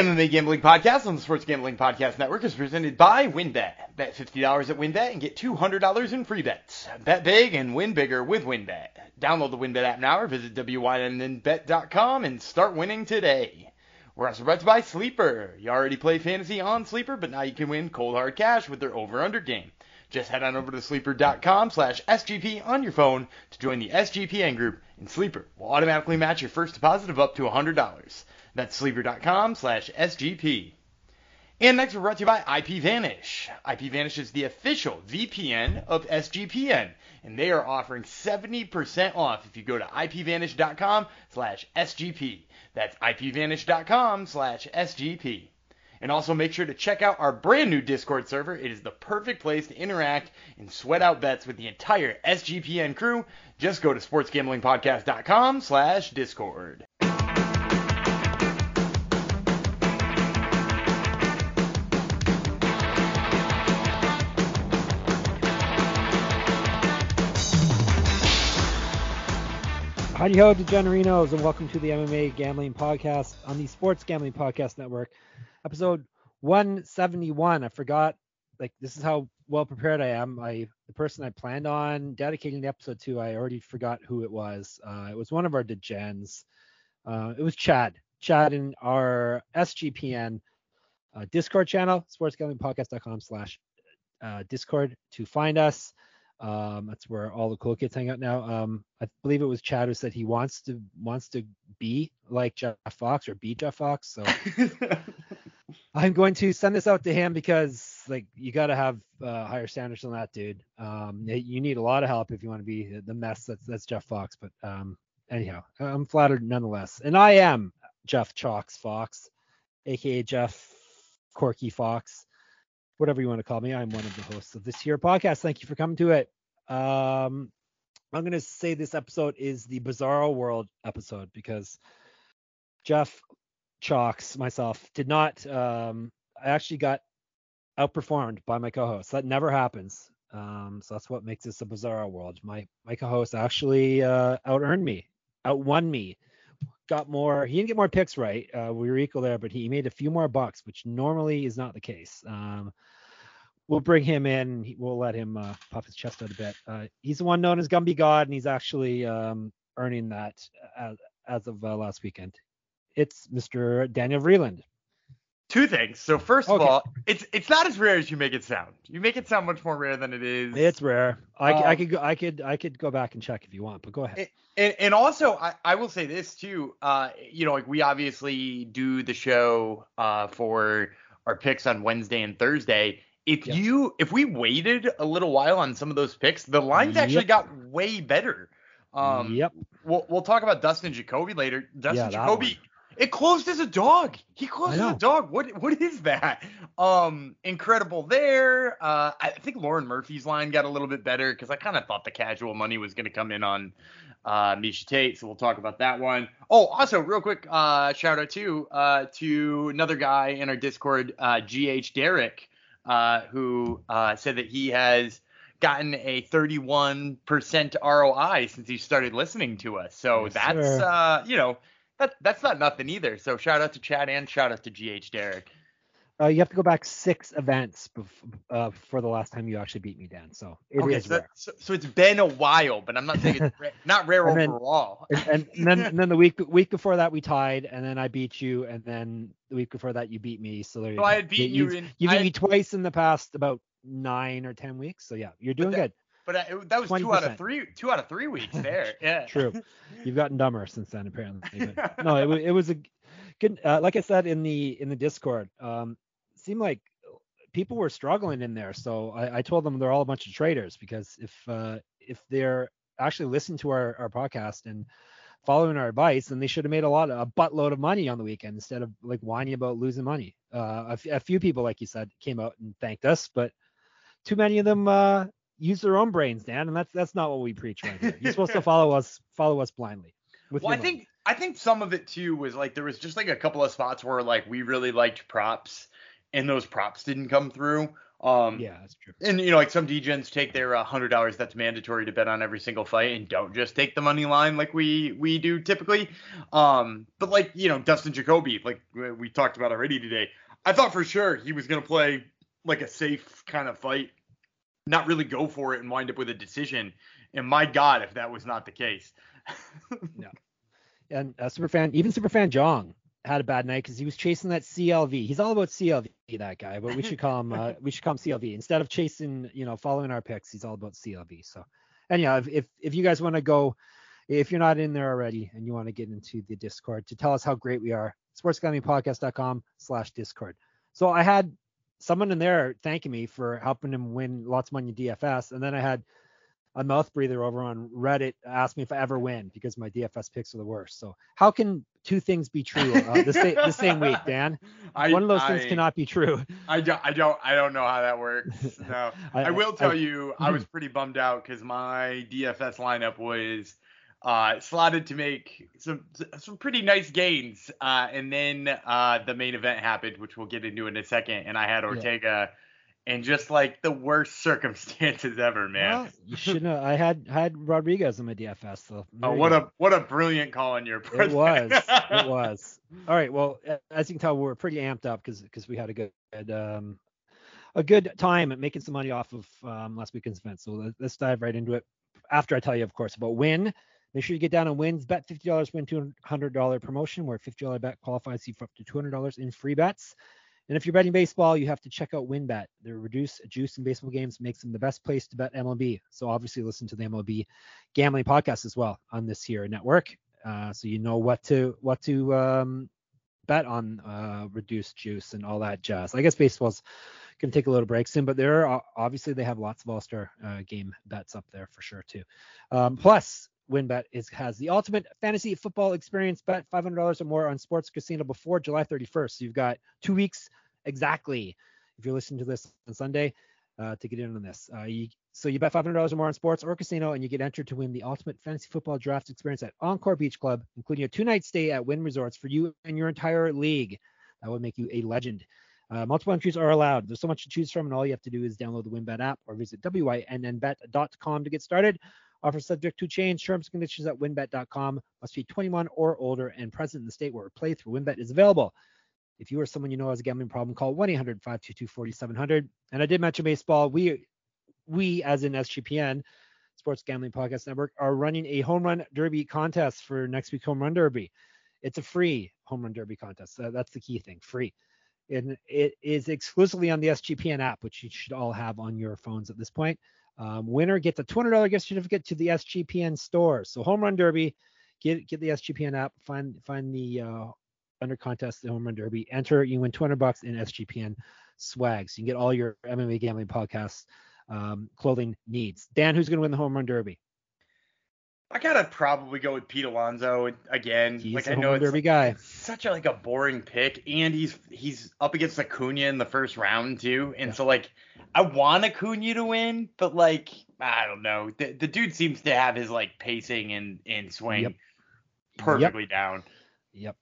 MMA Gambling Podcast on the Sports Gambling Podcast Network is presented by WynnBET. Bet $50 at WynnBET and get $200 in free bets. Bet big and win bigger with WynnBET. Download the WynnBET app now or visit WYNNBet.com and start winning today. We're also brought to by Sleeper. You already play fantasy on Sleeper, but now you can win cold hard cash with their over-under game. Just head on over to sleeper.com slash SGP on your phone to join the SGPN group, and Sleeper will automatically match your first deposit of up to $100. That's sleeper.com slash SGP. And next we're brought to you by IPVanish. IPVanish is the official VPN of SGPN, and they are offering 70% off if you go to IPVanish.com slash SGP. That's IPVanish.com slash SGP. And also make sure to check out our brand new Discord server. It is the perfect place to interact and sweat out bets with the entire SGPN crew. Just go to sportsgamblingpodcast.com slash Discord. Howdy ho, DeGenerinos, and welcome to the MMA Gambling Podcast on the Sports Gambling Podcast Network, episode 171. I forgot, like, this is how well prepared I am. I, the person I planned on dedicating the episode to, I already forgot who it was. Uh, it was one of our DeGens. Uh, it was Chad. Chad in our SGPN uh, Discord channel, sportsgamblingpodcast.com slash uh, Discord to find us. Um, that's where all the cool kids hang out now. Um, I believe it was Chad who said he wants to wants to be like Jeff Fox or be Jeff Fox. So I'm going to send this out to him because like you got to have uh, higher standards than that, dude. Um, you need a lot of help if you want to be the mess that's that's Jeff Fox. But um, anyhow, I'm flattered nonetheless, and I am Jeff Chalks Fox, aka Jeff Corky Fox whatever you want to call me. I'm one of the hosts of this here podcast. Thank you for coming to it. Um, I'm to say this episode is the Bizarro World episode because Jeff Chalks, myself, did not. Um, I actually got outperformed by my co-host. That never happens. Um, so that's what makes this a Bizarro World. My my co-host actually uh, out earned me, outwon me, got more. He didn't get more picks right. Uh, we were equal there, but he made a few more bucks, which normally is not the case. Um, we'll bring him in. We'll let him uh, pop his chest out a bit. Uh, he's the one known as Gumby God, and he's actually um, earning that as, as of uh, last weekend. It's Mr. Daniel Vreeland. Two things. So first of all, it's it's not as rare as you make it sound. You make it sound much more rare than it is. It's rare. I, um, I could go, I could I could go back and check if you want, but go ahead. And, and also I, I will say this too. Uh, you know, like we obviously do the show uh, for our picks on Wednesday and Thursday if yep. you if we waited a little while on some of those picks, the lines yep. actually got way better. Um, yep. We'll we'll talk about Dustin Jacoby later. Dustin yeah, Jacoby, it closed as a dog. He closed as a dog. What what is that? Um, incredible there. Uh, I think Lauren Murphy's line got a little bit better because I kind of thought the casual money was going to come in on uh, Miesha Tate, so we'll talk about that one. Oh, also, real quick, uh, shout out to uh, to another guy in our Discord, uh, GH Derek uh, who uh, said that he has gotten a 31% ROI since he started listening to us. So yes, that's uh, you know that that's not nothing either. So shout out to Chad and shout out to GH Derek. Uh, you have to go back six events bef- uh, for the last time you actually beat me, Dan. So it okay, is so, rare. So, so, it's been a while, but I'm not saying it's rare, not rare and overall. Then, and, and, then and then the week week before that we tied, and then I beat you, and then the week before that you beat me. So there you so go. I had beaten you, you in. You beat me twice in the past about nine or ten weeks. So yeah, you're doing that, good. But uh, that was 20%. two out of three. Two out of three weeks there. Yeah. True. You've gotten dumber since then, apparently. But no, it, it was a good. Uh, like I said in the in the Discord, um, seemed like people were struggling in there. So I, I, told them they're all a bunch of traders because if uh, if they're actually listening to our, our podcast and following our advice, then they should have made a lot of a buttload of money on the weekend instead of like whining about losing money. Uh, a, f- a few people, like you said, came out and thanked us, but too many of them uh, use their own brains, Dan, and that's that's not what we preach right here. You're supposed to follow us follow us blindly. well, I think I think some of it too was like there was just like a couple of spots where like we really liked props and those props didn't come through. Um, yeah, that's true. And you know, like some DGens take their uh, hundred dollars that's mandatory to bet on every single fight, and don't just take the money line like we we do typically. Um, but like you know, Dustin Jacoby, like we talked about already today, I thought for sure he was gonna play like a safe kind of fight, not really go for it and wind up with a decision. And my God, if that was not the case. no. And uh, superfan, even superfan Jong had a bad night because he was chasing that CLV. He's all about CLV, that guy, but we should call him uh, we should call him CLV instead of chasing, you know, following our picks. He's all about CLV. So, and yeah, if if, if you guys want to go, if you're not in there already and you want to get into the Discord to tell us how great we are, sportsgamblingpodcast.com slash Discord. So I had someone in there thanking me for helping him win lots of money in DFS, and then I had a mouth breather over on Reddit asked me if I ever win because my DFS picks are the worst. So how can two things be true uh, the, sa- the same week, Dan? I, One of those I, things cannot be true. I don't, I don't, I don't know how that works. No, I, I, will tell you, I was pretty bummed out because my DFS lineup was uh, slotted to make some some pretty nice gains, uh, and then uh, the main event happened, which we'll get into in a second, and I had Ortega. Yeah and just like the worst circumstances ever, man. Well, you should know. I had had Rodriguez in my DFS, so. Oh, what a what a brilliant call on your part. It was. it was. All right. Well, as you can tell, we're pretty amped up because because we had a good um a good time at making some money off of um, last weekend's event. So let's dive right into it. After I tell you, of course, about win. Make sure you get down on wins. Bet $50, win $200 promotion where $50 bet qualifies you for up to $200 in free bets. And if you're betting baseball, you have to check out WynnBET. Their reduced juice in baseball games makes them the best place to bet MLB. So obviously, listen to the MLB gambling podcast as well on this here network, uh, so you know what to what to um, bet on uh, reduced juice and all that jazz. I guess baseball's gonna take a little break soon, but there are obviously they have lots of All-Star uh, game bets up there for sure too. Um, plus, WynnBET is has the ultimate fantasy football experience. Bet $500 or more on sports casino before July 31st. So you've got two weeks exactly. If you're listening to this on Sunday, uh, to get in on this. Uh, you, so you bet $500 or more on sports or casino, and you get entered to win the ultimate fantasy football draft experience at Encore Beach Club, including a two-night stay at Wynn Resorts for you and your entire league. That would make you a legend. Uh, multiple entries are allowed. There's so much to choose from, and all you have to do is download the WynnBET app or visit wynnbet.com to get started. Offer subject to change. Terms and conditions at wynnbet.com. Must be 21 or older and present in the state where a playthrough wynnbet is available. If you or someone you know has a gambling problem, call 1-800-522-4700. And I did mention baseball. We, we as in SGPN, Sports Gambling Podcast Network, are running a home run derby contest for next week's home run derby. It's a free home run derby contest. Uh, that's the key thing, free. And it is exclusively on the SGPN app, which you should all have on your phones at this point. Um, winner gets a $200 gift certificate to the SGPN store. So home run derby, get get the SGPN app, find find the uh, under contest, the home run derby. Enter, you win 200 bucks in SGPN swag. So you can get all your MMA gambling podcast um, clothing needs. Dan, who's going to win the home run derby? I gotta probably go with Pete Alonso again. He's like I know it's derby guy. such a like a boring pick, and he's he's up against Acuna in the first round too, and yeah. so like I want Acuna to win, but like I don't know, the, the dude seems to have his like pacing and and swing yep. perfectly yep. down. Yep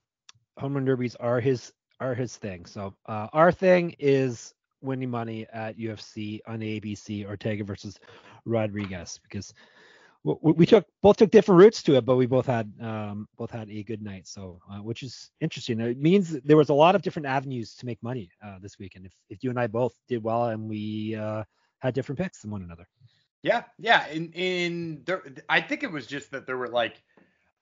home run derbies are his are his thing. So uh, our thing is winning money at UFC on ABC Ortega versus Rodriguez because we, took both took different routes to it, but we both had um, both had a good night. So uh, which is interesting. It means there was a lot of different avenues to make money uh, this weekend. If if you and I both did well and we uh, had different picks than one another. Yeah, yeah. In in there, I think it was just that there were like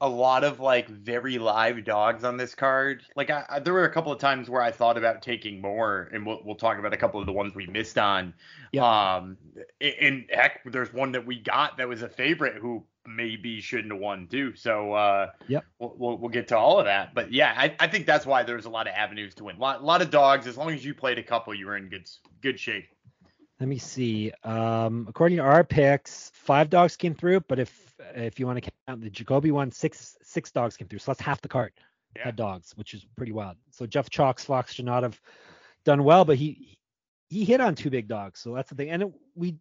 a lot of like very live dogs on this card. Like I, I, there were a couple of times where I thought about taking more, and we'll we'll talk about a couple of the ones we missed on. Yeah. Um, and heck, there's one that we got that was a favorite who maybe shouldn't have won too. So uh, yeah, we'll, we'll, we'll get to all of that. But yeah, I, I think that's why there's a lot of avenues to win. A lot, a lot of dogs. As long as you played a couple, you were in good good shape. Let me see. Um, according to our picks, five dogs came through, but if if you want to count the Jacoby one, six six dogs came through. So that's half the cart yeah. had dogs, which is pretty wild. So Jeff Chalk's Fox should not have done well, but he he hit on two big dogs. So that's the thing. And it, we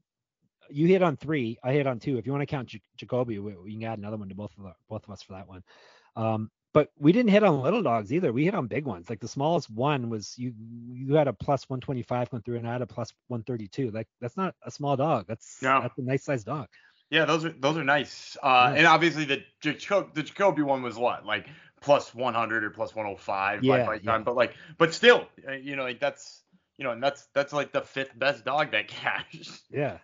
you hit on three, I hit on two. If you want to count J- Jacoby, we, we, can add another one to both of the, both of us for that one. Um, but we didn't hit on little dogs either. We hit on big ones. Like the smallest one was you you had a plus 125 going through and I had a plus 132. Like that's not a small dog. That's No. that's a nice sized dog. Yeah, those are those are nice. Uh, Yeah. and obviously the Jacob, the Jacoby one was what like plus 100 or plus 105 by Yeah, fight yeah. time, but like, but still, uh, you know, like that's you know, and that's that's like the fifth best dog that cashed. Yeah.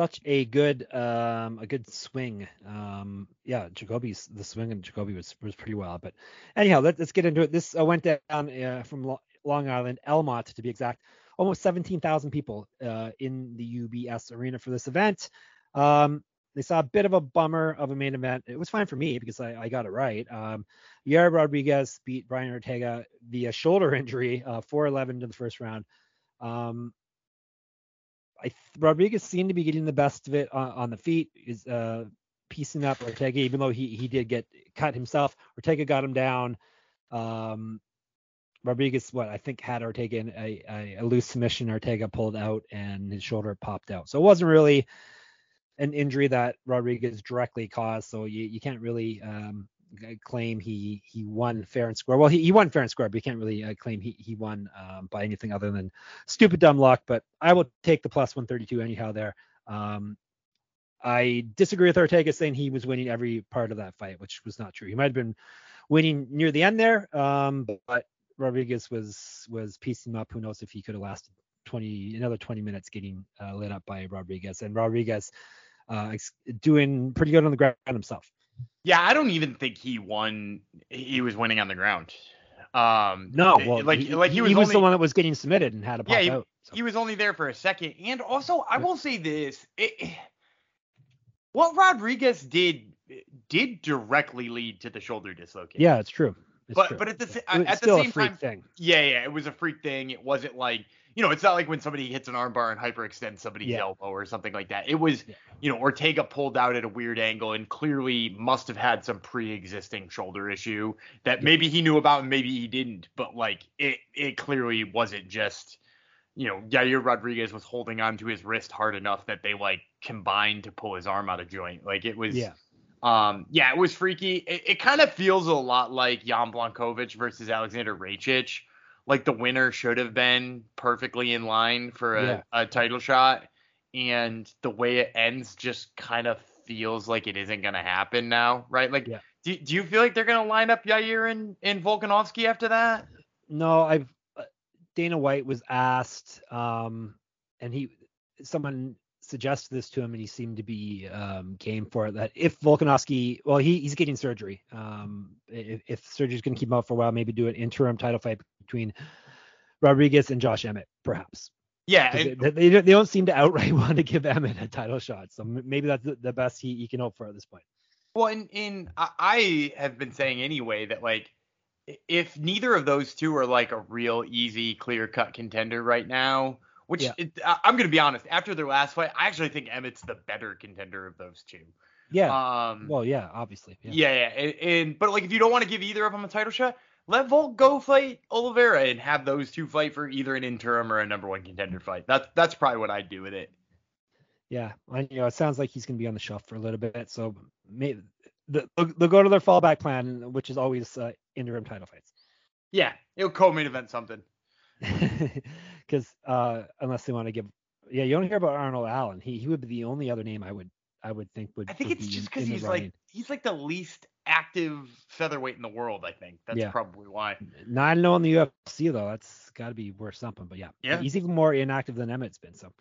Such a good um a good swing. Um yeah, Jacoby's the swing and Jacoby was was pretty wild. But anyhow, let, let's get into it. This uh, went down uh, from Lo- Long Island, Elmont to be exact. Almost 17,000 people uh, in the UBS arena for this event. Um, they saw a bit of a bummer of a main event. It was fine for me because I, I got it right. Um, Yair Rodriguez beat Brian Ortega via shoulder injury, uh, 4-11 to the first round. Um, I Rodriguez seemed to be getting the best of it on, on the feet. Is uh, piecing up Ortega, even though he he did get cut himself. Ortega got him down. Um, Rodriguez, what I think had Ortega in a, a, a loose submission. Ortega pulled out and his shoulder popped out. So it wasn't really an injury that Rodriguez directly caused. So you, you can't really um, claim he he won fair and square. Well, he, he won fair and square, but you can't really uh, claim he he won um, by anything other than stupid dumb luck. But I will take the plus 132 anyhow there. Um, I disagree with Ortega saying he was winning every part of that fight, which was not true. He might have been winning near the end there, um, but Rodriguez was was piecing him up. Who knows if he could have lasted 20 another 20 minutes getting uh, lit up by Rodriguez and Rodriguez uh, doing pretty good on the ground himself. Yeah, I don't even think he won. He was winning on the ground. Um, No, well, like he, like he was, he was only, the one that was getting submitted and had to pop Yeah, he- out. so. he was only there for a second. And also, I will say this: it, what Rodriguez did did directly lead to the shoulder dislocation. yeah, it's true. It's But- true. but at the at the same time- thing. Yeah, yeah, it was a freak thing. It wasn't like you know, it's not like when somebody hits an armbar and hyperextends somebody's Yeah. elbow or something like that. It was, Yeah. you know, Ortega pulled out at a weird angle and clearly must have had some pre-existing shoulder issue that maybe he knew about and maybe he didn't. But like, it it clearly wasn't just, you know, Yair Rodriguez was holding onto his wrist hard enough that they like combined to pull his arm out of joint. Like it was. Yeah. Um, yeah, it was freaky. It, it kind of feels a lot like Jan Blachowicz versus Alexander Rakic. Like the winner should have been perfectly in line for a, Yeah. a title shot, and the way it ends just kind of feels like it isn't gonna happen now, right? Like, Yeah. do, do you feel like they're gonna line up Yair and, and Volkanovski after that? No, I've uh, Dana White was asked, um, and he someone suggested this to him, and he seemed to be um, game for it. That if Volkanovski, well, he, he's getting surgery. Um, if, if surgery's going to keep him out for a while, maybe do an interim title fight between Rodriguez and Josh Emmett, perhaps. Yeah, and- They, they, don't- they don't seem to outright want to give Emmett a title shot, so maybe that's the, best he, he can hope for at this point. Well, in in I, have been saying anyway that like if neither of those two are like a real easy clear cut contender right now, which Yeah. it, I'm gonna be honest, after their last fight, I actually think Emmett's the better contender of those two. Yeah. Um. well, yeah, obviously. Yeah. yeah, yeah, and, and but like if you don't want to give either of them a title shot, let Volk go fight Oliveira and have those two fight for either an interim or a number one contender fight. That's that's probably what I'd do with it. Yeah, and you know, it sounds like he's going to be on the shelf for a little bit. So maybe the, they'll, they'll go to their fallback plan, which is always uh, interim title fights. Yeah, it'll co-main event something. Because uh, unless they want to give, yeah, you don't hear about Arnold Allen. He he would be the only other name I would I would think would. I think would it's just because he's like he's like the least active featherweight in the world. I think that's Yeah. probably why. Not know in the UFC though. That's got to be worth something. But yeah, Yeah. he's even more inactive than Emmett's been. So,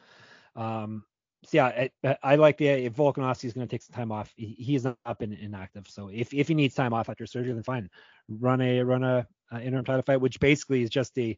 um, so yeah, I, I like the if Volkanovski is going to take some time off. He, he has not been inactive. So if if he needs time off after surgery, then fine. Run a run a uh, interim title fight, which basically is just a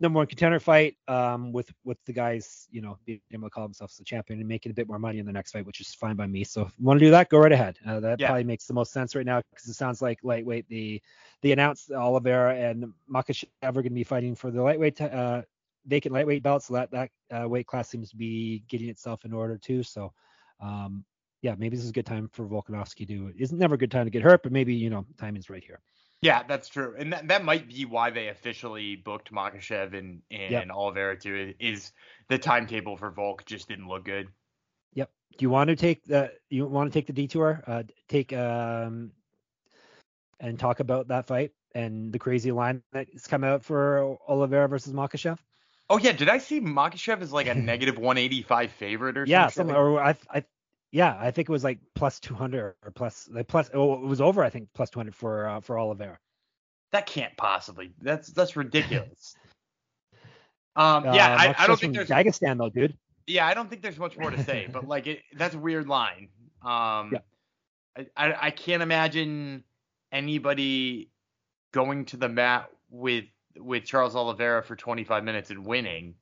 number one contender fight um, with with the guys, you know, being able to call themselves the champion and making a bit more money in the next fight, which is fine by me. So if you want to do that, go right ahead. Uh, that Yeah. probably makes the most sense right now because it sounds like lightweight. The they announced Oliveira and Makhachev are going to be fighting for the lightweight t- uh, vacant lightweight belt, so that that uh, weight class seems to be getting itself in order too. So. Um, yeah, maybe this is a good time for Volkanovski to. It's never a good time to get hurt, but maybe you know timing's right here. Yeah, that's true, and that, that might be why they officially booked Makhachev and and Yeah. Oliveira too. Is the timetable for Volk just didn't look good? Yep. Do you want to take the you want to take the detour? Uh, take um and talk about that fight and the crazy line that's come out for Oliveira versus Makhachev? Oh yeah, did I see Makhachev as like a negative 185 favorite or yeah, something? some or I I yeah, I think it was like plus 200 or plus like plus oh, it was over I think plus 200 for uh, for Oliveira. That can't possibly. That's that's ridiculous. um, yeah, Uh, I, I don't think there's. Dagestan though, dude. Yeah, I don't think there's much more to say, but like it, that's a weird line. Um, Yeah. I, I I can't imagine anybody going to the mat with with Charles Oliveira for 25 minutes and winning.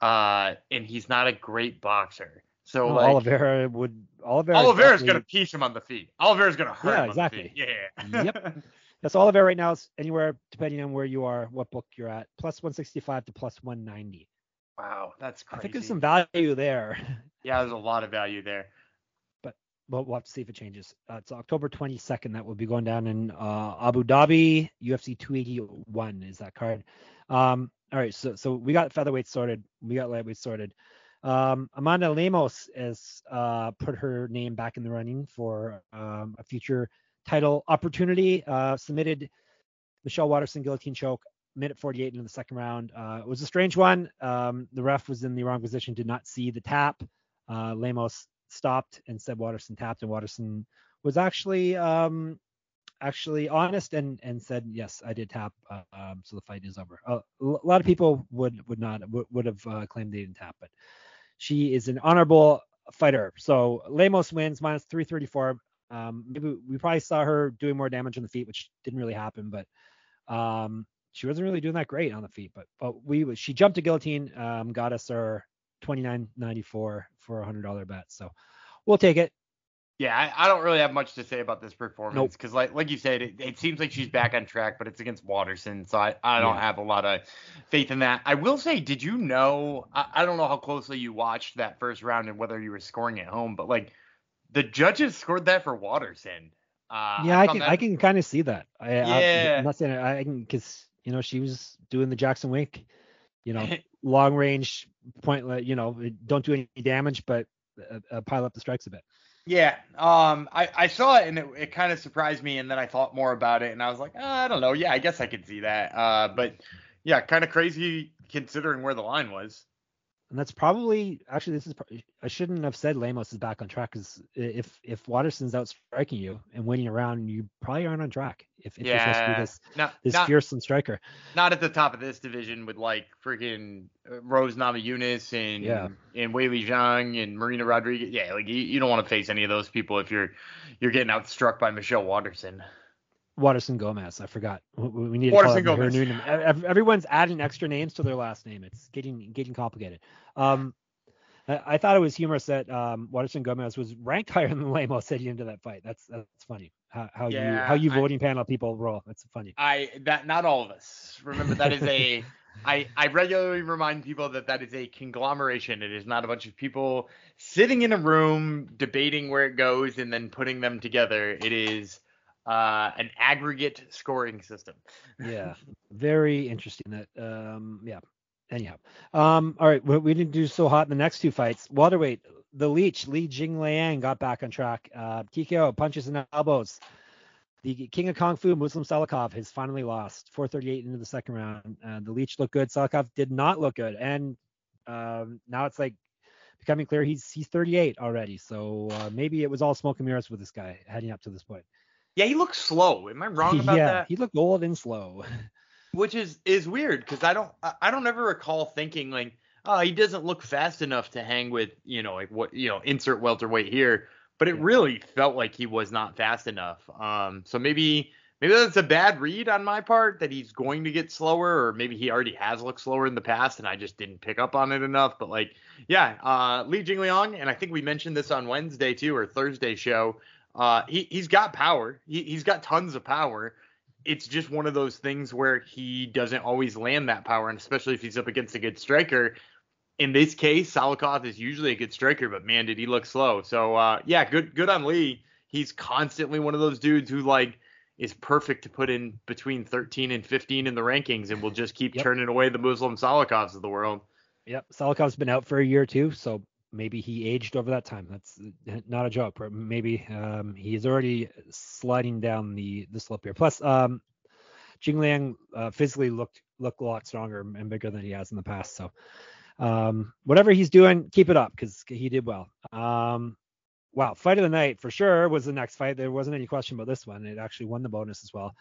Uh, and he's not a great boxer. So No, like Oliveira would Oliveira Oliveira's definitely- gonna piece him on the feet. Oliveira's gonna hurt Yeah, him exactly. on the feet. Yeah. Yep. That's Oliveira right now is anywhere depending on where you are, what book you're at, plus 165 to plus 190. wow, that's crazy. I think there's some value there. yeah, there's a lot of value there. But we'll have to see if it changes. Uh, it's October 22nd that will be going down in uh, Abu Dhabi, UFC 281 is that card. Um, all right, so so we got featherweight sorted, we got lightweight sorted. Um, Amanda Lemos has uh, put her name back in the running for um, a future title opportunity. Uh, submitted Michelle Waterson guillotine choke, minute 48 into the second round. Uh, it was a strange one. Um, the ref was in the wrong position, did not see the tap. Uh, Lemos stopped and said Waterson tapped, and Waterson was actually um, actually honest and and said yes, I did tap. Uh, um, so the fight is over. Uh, a lot of people would would not would, would have uh, claimed they didn't tap, but she is an honorable fighter. So Lemos wins minus 334. Um, maybe we probably saw her doing more damage on the feet, which didn't really happen, but um, she wasn't really doing that great on the feet. But but we she jumped to guillotine, um, got us our 29.94 for a hundred dollar bet. So we'll take it. Yeah, I, I don't really have much to say about this performance Nope. because, like like you said, it, it seems like she's back on track, but it's against Waterson, so I, I don't Yeah. have a lot of faith in that. I will say, did you know? I, I don't know how closely you watched that first round and whether you were scoring at home, but like the judges scored that for Waterson. Uh, yeah, I, can that- I can kind of see that. I, I, Yeah. I'm not saying I can because you know she was doing the Jackson Wink, you know, long range point. You know, don't do any damage, but uh, uh, pile up the strikes a bit. Yeah, um, I, I saw it and it, it kind of surprised me, and then I thought more about it, and I was like, "Ah, I don't know. Yeah, I guess I could see that. Uh, but yeah, kind of crazy considering where the line was. And that's probably actually this is I shouldn't have said Lemos is back on track because if if Waterson's out striking you and winning around, you probably aren't on track. If, if you're supposed to be Yeah, this not this not, fearsome striker. not at the top of this division with like freaking uh, Rose Namajunas and Yeah. and Weili Zhang and Marina Rodriguez. Yeah, like you, you don't want to face any of those people if you're you're getting outstruck by Michelle Waterson. Waterson Gomez. I forgot. We, need to call her Gomez. new name. Everyone's adding extra names to their last name. It's getting getting complicated. Um, I, I thought it was humorous that um, Waterson Gomez was ranked higher than Lemos heading into that fight. That's that's funny. How, how you how you I- voting panel people roll. That's funny. I that not all of us. Remember that is a I I regularly remind people that that is a conglomeration. It is not a bunch of people sitting in a room debating where it goes and then putting them together. It is uh, an aggregate scoring system. yeah very interesting that um yeah anyhow. Um all right we, we didn't do so hot in the next two fights. Welterweight the leech li jingliang got back on track. Uh tko punches and elbows. The king of kung fu muslim salikhov has finally lost. 438 into the second round. Uh, the leech looked good. Salikhov did not look good. And um now it's like becoming clear he's he's 38 already. So uh, maybe it was all smoke and mirrors with this guy heading up to this point Yeah, he looks slow. Am I wrong about yeah that? he looked old and slow Which is is weird because I don't I don't ever recall thinking like oh he doesn't look fast enough to hang with you know like what you know insert welterweight here, but it Yeah. really felt like he was not fast enough. Um, so maybe maybe that's a bad read on my part that he's going to get slower, or maybe he already has looked slower in the past and I just didn't pick up on it enough. But like yeah, uh, Li Jingliang, and I think we mentioned this on Wednesday too or Thursday show. Uh, he he's got power. He he's got tons of power it's just one of those things where he doesn't always land that power, and especially if he's up against a good striker. In this case, Salikhov is usually a good striker, but man, did he look slow. So uh, yeah, good good on Lee. He's constantly one of those dudes who like is perfect to put in between 13 and 15 in the rankings, and will just keep Yep. turning away the Muslim Salikhovs of the world. Yep, Salikhov's been out for a year too, so maybe he aged over that time. That's not a joke. Maybe um, he's already sliding down the the slope here. Plus, um, Jing Liang uh, physically looked looked a lot stronger and bigger than he has in the past. So um, whatever he's doing, keep it up because he did well. Um, wow, fight of the night for sure was the next fight. There wasn't any question about this one. It actually won the bonus as well.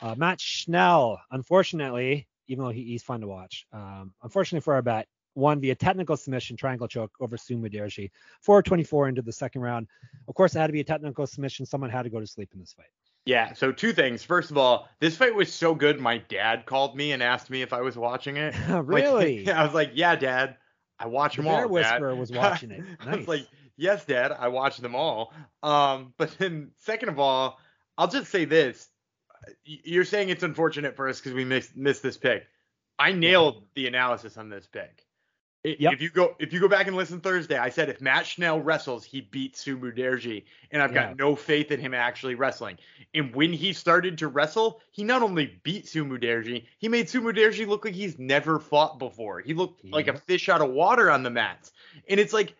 Uh, Matt Schnell, unfortunately, even though he, he's fun to watch, um, unfortunately for our bet, won via technical submission triangle choke over Su Mudaerji. 424 into the second round. Of course, it had to be a technical submission. Someone had to go to sleep in this fight. Yeah, so two things. First of all, this fight was so good, my dad called me and asked me if I was watching it. really? Like, I was like, yeah, dad, I watch the them all. Whisperer dad. was watching it. Nice. I was like, yes, dad, I watch them all. Um, but then second of all, I'll just say this. You're saying it's unfortunate for us because we missed, missed this pick. I nailed the analysis on this pick. Yep. If you go if you go back and listen Thursday, I said if Matt Schnell wrestles, he beats Su Mudaerji, and I've Yeah. got no faith in him actually wrestling. And when he started to wrestle, he not only beat Su Mudaerji, he made Su Mudaerji look like he's never fought before. He looked like a fish out of water on the mats, and it's like,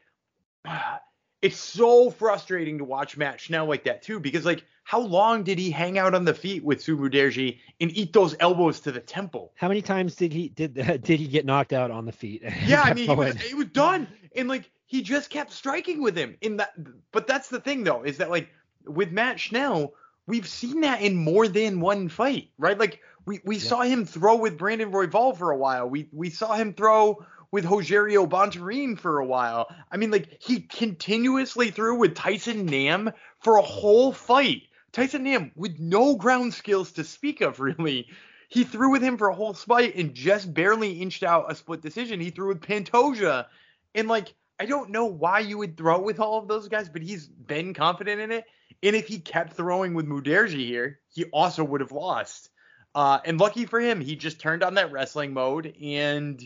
it's so frustrating to watch Matt Schnell like that too, because like, how long did he hang out on the feet with Su Mudaerji and eat those elbows to the temple? How many times did he did did he get knocked out on the feet? Yeah, I mean, he was, he was done, and like he just kept striking with him. In that, but that's the thing though, is that like with Matt Schnell, we've seen that in more than one fight, right? Like we we Yeah. saw him throw with Brandon Royval for a while. We we saw him throw with Rogerio Bontorin for a while. I mean, like he continuously threw with Tyson Nam for a whole fight. Tyson Nam with no ground skills to speak of, really. He threw with him for a whole fight and just barely inched out a split decision. He threw with Pantoja. And like, I don't know why you would throw with all of those guys, but he's been confident in it. And if he kept throwing with Mudaerji here, he also would have lost. Uh, and lucky for him, he just turned on that wrestling mode. And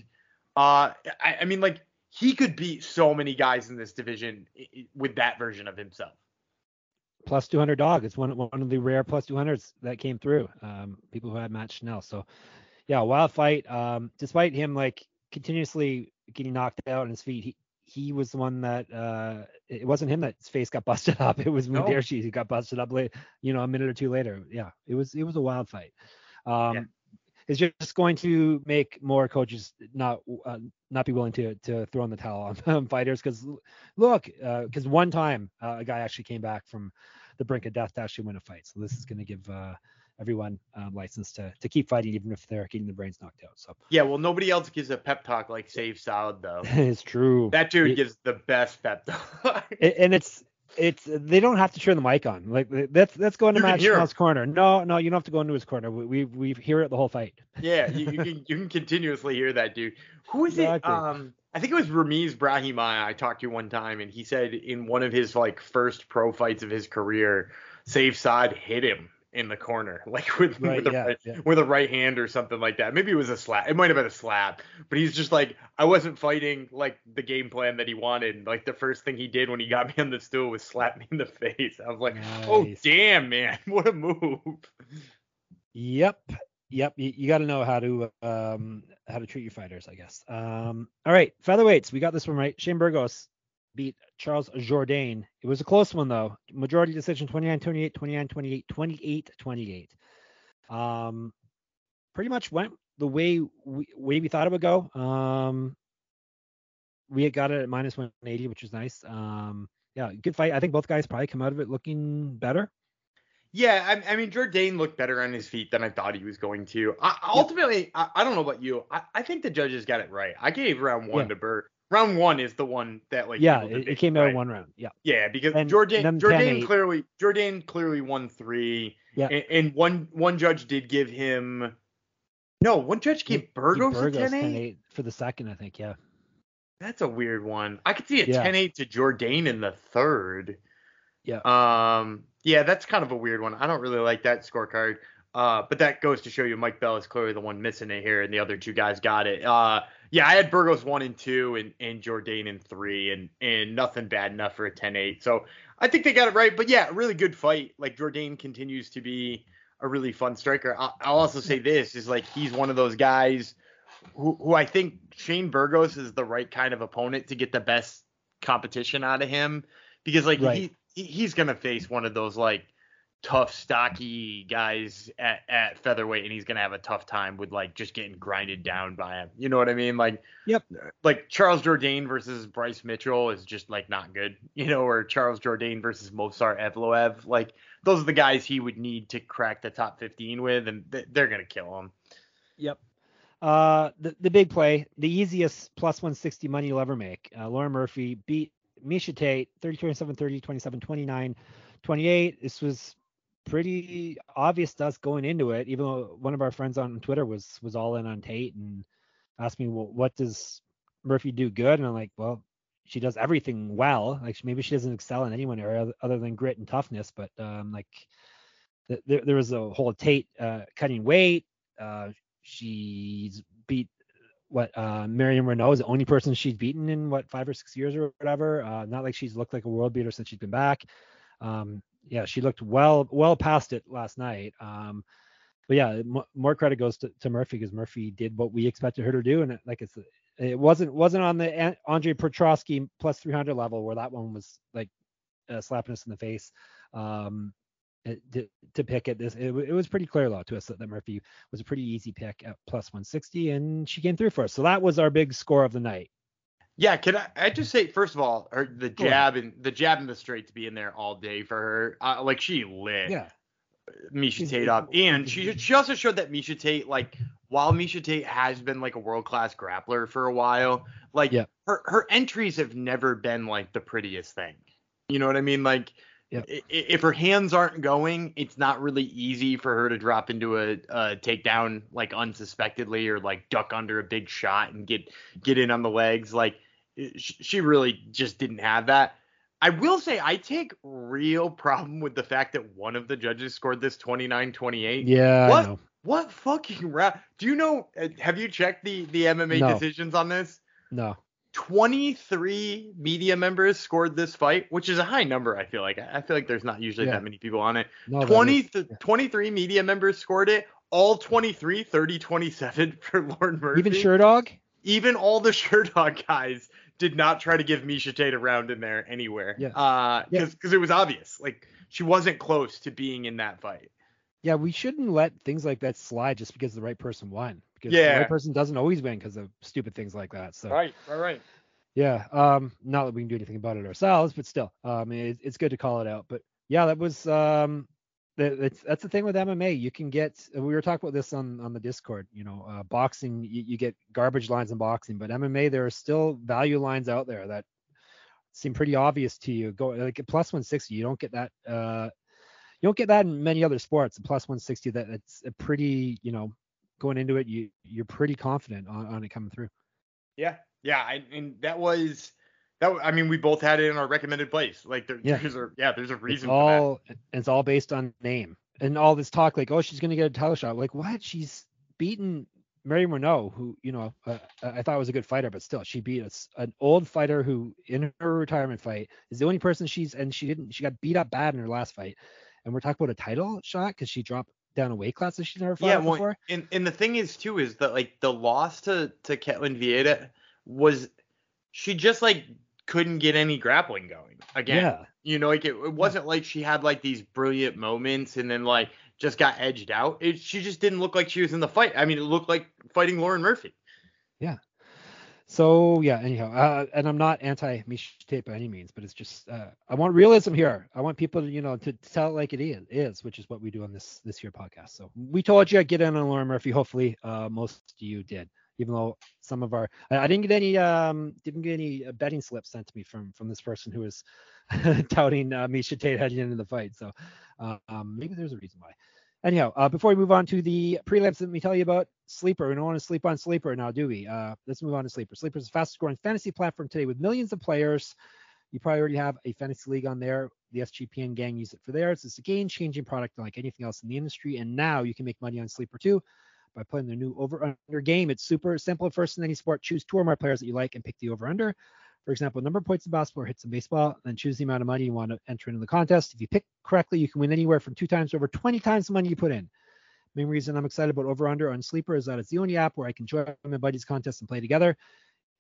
uh, I, I mean, like, he could beat so many guys in this division with that version of himself. Plus 200 dog. It's one one of the rare plus 200s that came through. Um, people who had Matt Schnell. So yeah, wild fight. Um, despite him like continuously getting knocked out on his feet, he he was the one that uh, it wasn't him that his face got busted up. It was No. Who got busted up late, you know, a minute or two later. Yeah, it was it was a wild fight. Um, Yeah. It's just going to make more coaches not uh, not be willing to to throw in the towel on, on fighters because look, because one time uh, a guy actually came back from the brink of death to actually win a fight. So this is going to give uh, everyone um, license to to keep fighting even if they're getting their brains knocked out. So Yeah, well, nobody else gives a pep talk like Sayif Saud, though. it's true. That dude It- gives the best pep talk. And it's it's they don't have to turn the mic on. Like that's that's going to Matt hear corner. No, no, you don't have to go into his corner. We we, we hear it the whole fight. yeah, you, you can you can continuously hear that dude. Who is Exactly. it? Um, I think it was Ramiz Brahimaj I talked to one time, and he said in one of his like first pro fights of his career, Sayif Saud hit him in the corner, like with Right, with a yeah, right, yeah. with a right hand or something like that. Maybe it was a slap. It might have been a slap, but he's just like I wasn't fighting like the game plan that he wanted. Like the first thing he did when he got me on the stool was slap me in the face. I was like, oh damn man, what a move. Yep. Yep. You, you got to know how to um how to treat your fighters, I guess. Um all right, featherweights. We got this one right. Shane Burgos beat Charles Jourdain. It was a close one though. Majority decision 29-28, 29-28, 28-28. Um pretty much went the way we way we thought it would go. Um we had got it at minus 180, which is nice. Um yeah, good fight. I think both guys probably come out of it looking better. Yeah, I, I mean, Jourdain looked better on his feet than I thought he was going to. I, ultimately, I, I don't know about you. I, I think the judges got it right. I gave round one Yeah. to Burr. Round one is the one that like yeah, it, it came out right? in one round. Yeah. Yeah, because And Jourdain Jourdain 10-8. clearly Jourdain clearly won three. Yeah. And, and one one judge did give him. No, one judge gave He- Burgos, Burgos a 10-8? 10-8 for the second, I think. Yeah. That's a weird one. I could see a Yeah. 10-8 to Jourdain in the third. Yeah. Um. Yeah, that's kind of a weird one. I don't really like that scorecard. Uh, but that goes to show you Mike Bell is clearly the one missing it here, and the other two guys got it. Uh, yeah, I had Burgos one and two, and and Jourdain in three, and and nothing bad enough for a 10-8. So I think they got it right. But yeah, really good fight. Like Jourdain continues to be a really fun striker. I'll, I'll also say this is like he's one of those guys who who I think Shane Burgos is the right kind of opponent to get the best competition out of him because like Right. he, he he's gonna face one of those like tough stocky guys at, at featherweight and he's gonna have a tough time with like just getting grinded down by him you know what i mean like Yep. like charles jourdain versus bryce mitchell is just like not good you know or charles jourdain versus movsar evloev like those are the guys he would need to crack the top 15 with and th- they're gonna kill him Yep. Uh, the the big play, the easiest plus 160 money you'll ever make. Uh, Lauren Murphy beat Miesha Tate 30 27 30 27 29 28. This was pretty obvious to us going into it. Even though one of our friends on Twitter was was all in on Tate and asked me, well, what does Murphy do good? And I'm like, well, she does everything well. Like maybe she doesn't excel in any one area other- than grit and toughness, but um, like th- there, there was a whole Tate uh, cutting weight. Uh, she's beat what uh Miriam Reneau is the only person she's beaten in what five or six years or whatever. Uh, not like she's looked like a world beater since she's been back. Um, yeah, she looked well well past it last night. Um, but yeah, m- more credit goes to, to Murphy because Murphy did what we expected her to do, and it, like it's it wasn't wasn't on the Andre Petroski plus 300 level where that one was like uh, slapping us in the face. Um, to, to pick it, this it, it was pretty clear though to us that, that Murphy was a pretty easy pick at plus 160, and she came through for us. So that was our big score of the night. Yeah, can I, I just say first of all, her the jab and the jab and the straight to be in there all day for her. Uh, like she lit Yeah, Miesha She's- Tate up, and she she also showed that Miesha Tate like while Miesha Tate has been like a world class grappler for a while, like Yeah. her her entries have never been like the prettiest thing. You know what I mean? Like. Yeah. If her hands aren't going, it's not really easy for her to drop into a, a takedown like unsuspectedly or like duck under a big shot and get get in on the legs. Like she really just didn't have that. I will say I take real problem with the fact that one of the judges scored this 29-28. yeah, What? What fucking round? Do you know? uh, Have you checked the the MMA No. decisions on this? No, 23 media members scored this fight, which is a high number. I feel like I feel like there's not usually Yeah. that many people on it. no, that 20 is- th- 23 media members scored it. All 23, 30, 27 for Lauren Murphy. even Sherdog. even all the Sherdog guys did not try to give Miesha Tate a round in there anywhere. Yeah. Uh, Yeah. because it was obvious. Like she wasn't close to being in that fight. Yeah, we shouldn't let things like that slide just because the right person won. Because Yeah. the right person doesn't always win because of stupid things like that. So Right. right, right. yeah, um, not that we can do anything about it ourselves, but still, um, it, it's good to call it out. But yeah, that was um, that, that's that's the thing with MMA. You can get we were talking about this on on the Discord. You know, uh, boxing you, you get garbage lines in boxing, but MMA there are still value lines out there that seem pretty obvious to you. Go like plus 160, you don't get that. Uh, you don't get that in many other sports. Plus 160, that it's a pretty, you know, going into it, you you're pretty confident on, on it coming through. Yeah. Yeah. I, and that was that. I mean, we both had it in our recommended place. Like there, Yeah. there's a yeah, there's a It's reason for that. all it's all based on name and all this talk like, oh, she's gonna get a title shot. Like what? She's beaten Mary Reneau, who you know uh, I thought was a good fighter, but still she beat us an old fighter who in her retirement fight is the only person she's and she didn't she got beat up bad in her last fight, and we're talking about a title shot because she dropped down a weight class that she's never fought Yeah, well, before. and and the thing is too is that like the loss to to Ketlen Vieira was she just like couldn't get any grappling going again. Yeah. You know, like it, it wasn't like she had like these brilliant moments and then like just got edged out. It, she just didn't look like she was in the fight. I mean, it looked like fighting Lauren Murphy. Yeah. So yeah, anyhow, uh, and I'm not anti Miesha by any means, but it's just uh, I want realism here. I want people to you know to tell it like it is, is, which is what we do on this this here podcast. So we told you I'd get in on Lauren Murphy. Hopefully, uh, most of you did, even though some of our I, I didn't get any um didn't get any uh, betting slips sent to me from from this person who was touting uh, Miesha Tate heading into the fight. So uh, um, maybe there's a reason why. Anyhow, uh, before we move on to the prelims, let me tell you about Sleeper. We don't want to sleep on Sleeper now, do we? Uh, let's move on to Sleeper. Sleeper is the fastest growing fantasy platform today with millions of players. You probably already have a fantasy league on there. The SGPN gang use it for theirs. It's a game changing product like anything else in the industry. And now you can make money on Sleeper too by playing their new over under game. It's super simple. First in any sport, choose two or more players that you like and pick the over under. For example, number of points in basketball or hits in baseball, then choose the amount of money you want to enter into the contest. If you pick correctly, you can win anywhere from two times over 20 times the money you put in. Main reason I'm excited about Over Under on Sleeper is that it's the only app where I can join my buddies' contests and play together.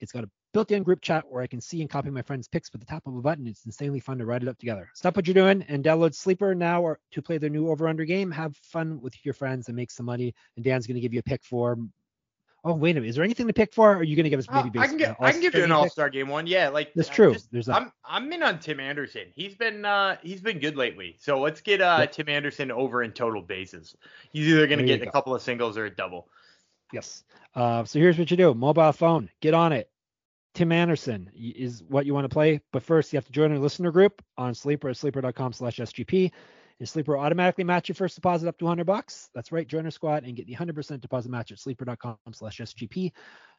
It's got a built-in group chat where I can see and copy my friends' picks with the tap of a button. It's insanely fun to write it up together. Stop what you're doing and download Sleeper now or to play their new over-under game. Have fun with your friends and make some money. And Dan's going to give you a pick for. Oh wait a minute, is there anything to pick for? Or are you going to give us maybe? Uh, I can get, uh, I can give you an All-Star game pick? All-Star game one. Yeah, like That's uh, true. just- There's that. I'm I'm in on Tim Anderson. He's been uh he's been good lately. So let's get uh Yep. Tim Anderson over in total bases. He's either gonna get a couple of singles or a double. Yes. Uh, so here's what you do: mobile phone, get on it. Tim Anderson is what you want to play, but first you have to join our listener group on Sleeper at sleeper.com/sgp. And Sleeper will automatically match your first deposit up to 100 bucks. That's right, join our squad and get the 100% deposit match at sleeper.com/sgp.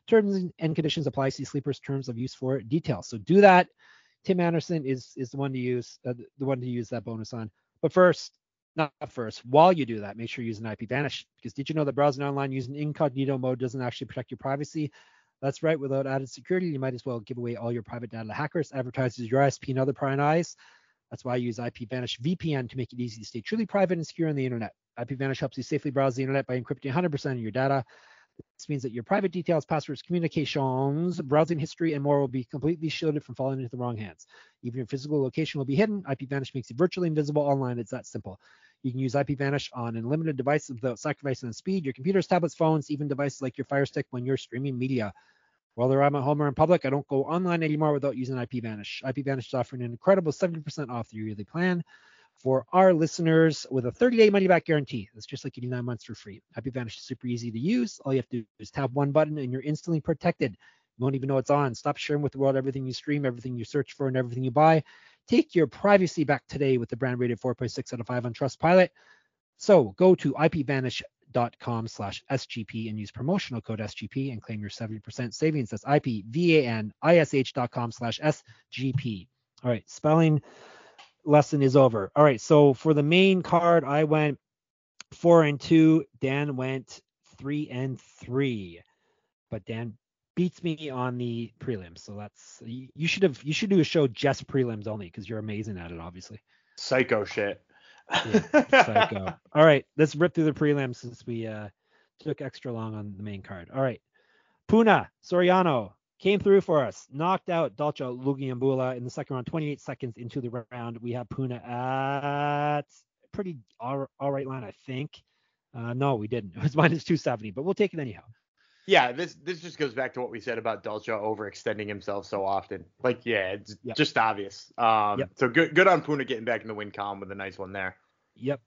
Terms and conditions apply. See Sleeper's terms of use for details. So do that. Tim Anderson is is the one to use, uh, the one to use that bonus on. But first, not first. While you do that, make sure you use an IP Vanish because did you know that browsing online using incognito mode doesn't actually protect your privacy? That's right. Without added security, you might as well give away all your private data to hackers, advertisers, your ISP, and other prying eyes. That's why I use IP Vanish VPN to make it easy to stay truly private and secure on the internet. IP Vanish helps you safely browse the internet by encrypting 100% of your data. This means that your private details, passwords, communications, browsing history, and more will be completely shielded from falling into the wrong hands. Even your physical location will be hidden. IP Vanish makes you virtually invisible online. It's that simple. You can use IP Vanish on unlimited devices without sacrificing on speed. Your computers, tablets, phones, even devices like your Fire Stick when you're streaming media. Whether I'm at home or in public, I don't go online anymore without using IP Vanish. IP Vanish is offering an incredible 70% off the yearly plan for our listeners with a 30-day money-back guarantee. That's just like getting nine months for free. IP Vanish is super easy to use. All you have to do is tap one button and you're instantly protected. You won't even know it's on. Stop sharing with the world everything you stream, everything you search for, and everything you buy. Take your privacy back today with the brand rated 4.6 out of 5 on Trustpilot. So go to ipvanish.com slash SGP and use promotional code SGP and claim your 70% savings. That's ipvanish.com slash SGP. All right, spelling lesson is over. All right, so for the main card, I went four and two. Dan went three and three, but Dan beats me on the prelims. So that's you should have you should do a show just prelims only because you're amazing at it, obviously. Psycho shit. Yeah, Psycho. All right, let's rip through the prelims since we uh, took extra long on the main card. All right, Puna Soriano came through for us, knocked out Dalcha Lungiambula in the second round, 28 seconds into the round. We have Puna at pretty all, all right line, I think. Uh, no, we didn't. It was minus 270, but we'll take it anyhow. Yeah, this this just goes back to what we said about Dulce overextending himself so often. Like, yeah, it's Yep. just obvious. Um, Yep. so good good on Puna getting back in the win column with a nice one there. Yep.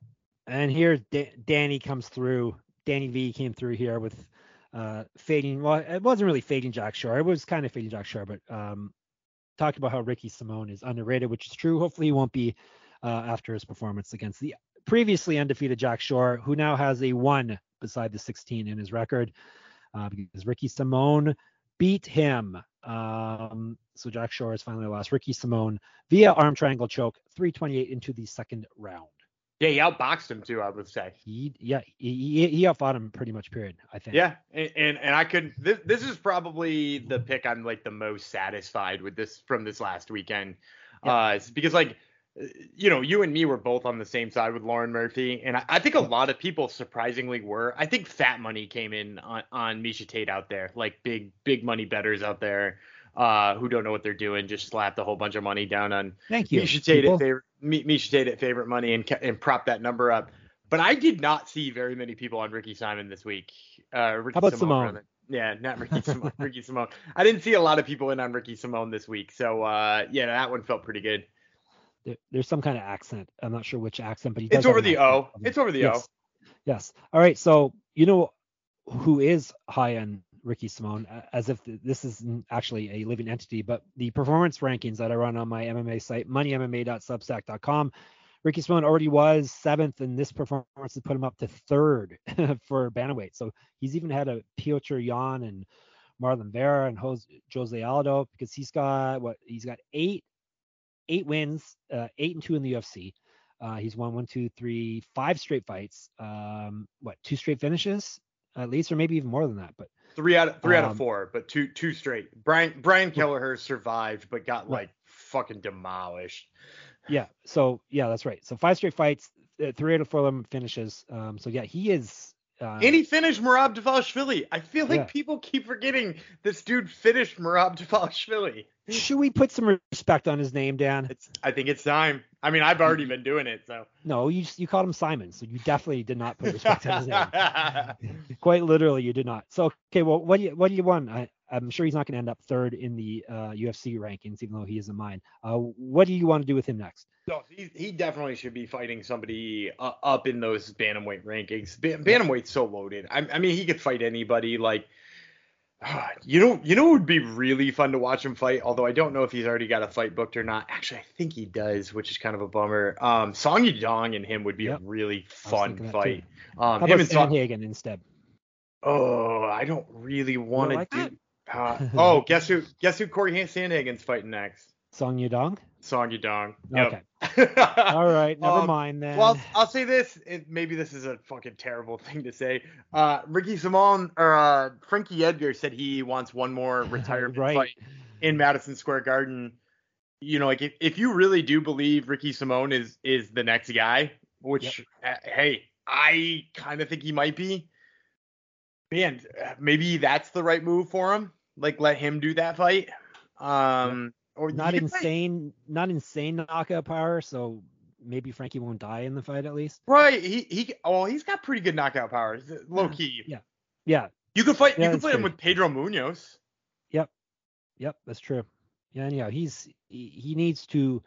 And here da- Danny comes through. Danny V came through here with uh fading. Well, it wasn't really fading Jack Shore. It was kind of fading Jack Shore, but um talked about how Ricky Simone is underrated, which is true. Hopefully he won't be uh, after his performance against the previously undefeated Jack Shore, who now has a one beside the 16 in his record. Uh, because Ricky Simone beat him. Um, so Jack Shore has finally lost Ricky Simone via arm triangle choke, 328 into the second round. Yeah, he outboxed him too, I would say. He yeah he he, he outfought him pretty much. Period. I think. Yeah, and and, and I could this this is probably the pick I'm like the most satisfied with this from this last weekend. Yeah. Uh because like you know, you and me were both on the same side with Lauren Murphy, and I, I think a lot of people surprisingly were. I think Fat Money came in on, on Miesha Tate out there, like big big money betters out there, uh, who don't know what they're doing, just slapped a whole bunch of money down on Thank you. Miesha Tate people. at favorite Mi- Miesha Tate at favorite money and and prop that number up. But I did not see very many people on Ricky Simon this week. Uh, Ricky How about Simone? rather. Yeah, not Ricky Simone. Ricky Simone. I didn't see a lot of people in on Ricky Simone this week, so uh, yeah, that one felt pretty good. There- there's some kind of accent. I'm not sure which accent, but he It's over the accent. O. It's over the yes. Yes. All right. So you know who is high on Ricky Simone, as if this is actually a living entity, but the performance rankings that I run on my MMA site, moneymma.substack.com. Ricky Simone already was seventh, and this performance has put him up to third for bantamweight. So he's even had a Petr Yan and Marlon Vera and Jose, Jose Aldo because he's got what he's got eight eight wins, uh, eight and two in the UFC. Uh, he's won one, two, three, five straight fights. Um, what two straight finishes at least, or maybe even more than that. But Three out of three out Um, of four, but two two straight. Brian Brian Kelleher survived, but got Right. like fucking demolished. yeah, so yeah, that's right. So five straight fights, uh, three out of four of them finishes. Um, so yeah, he is Uh, and he finished Merab Dvalishvili. I feel like Yeah. people keep forgetting this dude finished Merab Dvalishvili. should we put some respect on his name, Dan? It's. I think it's time. I mean, I've already been doing it, so. No, you you called him Simon, so you definitely did not put respect on his name. Quite literally, you did not. So okay, well, what do you what do you want? I, I'm sure he's not going to end up third in the uh, UFC rankings, even though he isn't mine. Uh, what do you want to do with him next? No, he, he definitely should be fighting somebody uh, up in those bantamweight rankings. Ban- bantamweight's so loaded. I, I mean, he could fight anybody. Like, you know, you know, it would be really fun to watch him fight. Although I don't know if he's already got a fight booked or not. Actually, I think he does, which is kind of a bummer. Um, Song Yadong and him would be Yep. a really fun fight. Um, How him about. Sandhagen instead? Oh, I don't really want to do. Uh, oh, guess who? Guess who? Corey Sandhagen's fighting next. Song Yudong? Song Yadong. Okay. All right, never Um, mind then. Well, I'll, say this. And maybe this is a fucking terrible thing to say. Uh, Ricky Simone or uh, Frankie Edgar said he wants one more retirement Right. fight in Madison Square Garden. You know, like if, if you really do believe Ricky Simone is is the next guy, which uh, hey, I kind of think he might be. Man, maybe that's the right move for him. Like let him do that fight. Um, or not could fight- insane, not insane knockout power, so maybe Frankie won't die in the fight at least. Right. He he. Oh, he's got pretty good knockout powers. Low Yeah. key. Yeah. Yeah, You could fight. Yeah, you could fight him with Pedro Munhoz. Yep, Yep. that's true. Yeah, anyhow, he's he, he needs to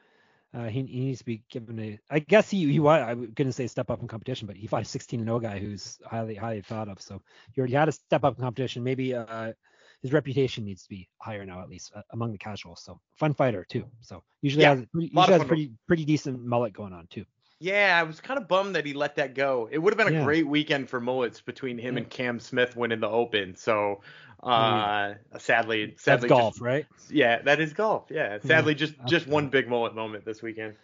uh, he, he needs to be given a. I guess he he was I was gonna say step up in competition, but he fought a 16 and 0 guy who's highly highly thought of. So he already had to step up in competition. Maybe uh his reputation needs to be higher now, at least uh, among the casuals. So fun fighter too. So usually Yeah, has pretty, usually has pretty pretty decent mullet going on too. Yeah, I was kind of bummed that he let that go. It would have been a Yeah. great weekend for mullets between him Yeah. and Cam Smith winning the Open. So, uh, sadly, sadly, That's golf, just- right? yeah, that is golf. Yeah, sadly, just just one big mullet moment this weekend.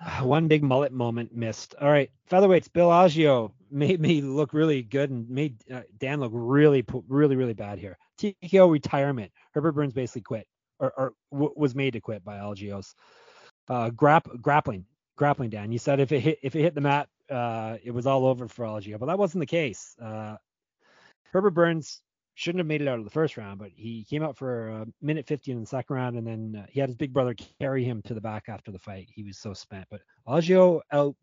One big mullet moment missed. All right, featherweights. Bill Algeo made me look really good and made uh, Dan look really, really, really bad here. TKO retirement. Herbert Burns basically quit, or, or w- was made to quit by Algeo's. Uh, grap- grappling, grappling. Dan, you said if it hit, if it hit the mat, uh, it was all over for Algeo, but that wasn't the case. Uh, Herbert Burns shouldn't have made it out of the first round, but he came out for a minute 50 in the second round, and then uh, he had his big brother carry him to the back after the fight. He was so spent, but Algeo out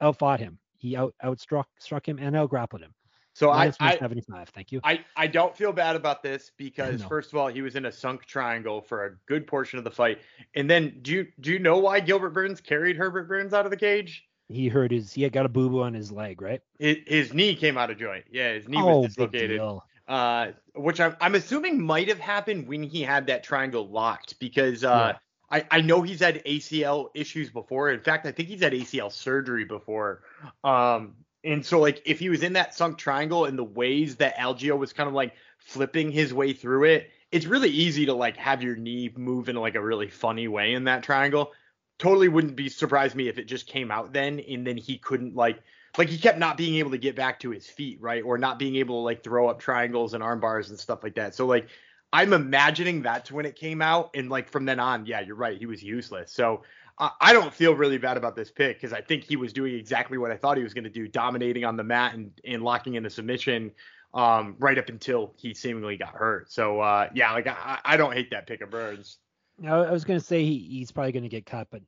outfought him. He out outstruck struck him and out grappled him. So I, Minus I 175. Thank you. I, I don't feel bad about this because No. first of all, he was in a sunk triangle for a good portion of the fight. And then do you do you know why Gilbert Burns carried Herbert Burns out of the cage? He hurt his. He had got a boo boo on his leg, right? His, his knee came out of joint. Yeah, his knee oh, was big deal. Uh, which I'm I'm assuming might have happened when he had that triangle locked because uh I, I know he's had ACL issues before. In fact, I think he's had ACL surgery before. Um, and so like if he was in that sunk triangle and the ways that Algeo was kind of like flipping his way through it, it's really easy to like have your knee move in like a really funny way in that triangle. Totally wouldn't be surprised me if it just came out then and then he couldn't like like he kept not being able to get back to his feet, right? Or not being able to like throw up triangles and arm bars and stuff like that. So like I'm imagining that's when it came out, and like from then on, yeah, you're right, he was useless. So I don't feel really bad about this pick because I think he was doing exactly what I thought he was going to do, dominating on the mat and and locking in a submission. Um, right up until he seemingly got hurt. So uh, yeah, like I, I don't hate that pick of Burns. I, I was gonna say he, he's probably gonna get cut, but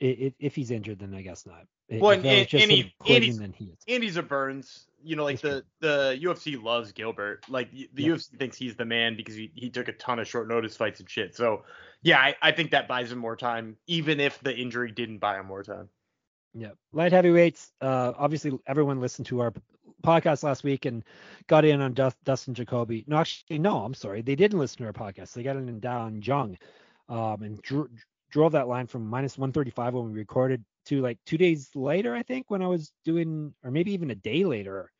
i i if he's injured, then I guess not. Well, and- and and he. Andy's a Burns. You know, like the the UFC loves Gilbert. Like the Yeah. UFC thinks he's the man because he, he took a ton of short notice fights and shit. So yeah, I, I think that buys him more time, even if the injury didn't buy him more time. Yeah, light heavyweights. Uh, obviously, everyone listened to our podcast last week and got in on Dust, Dustin Jacoby. No, actually, no. I'm sorry, they didn't listen to our podcast. They got in on Da Un Jung, um, and drew, drove that line from minus 135 when we recorded to like two days later, I think, when I was doing, or maybe even a day later.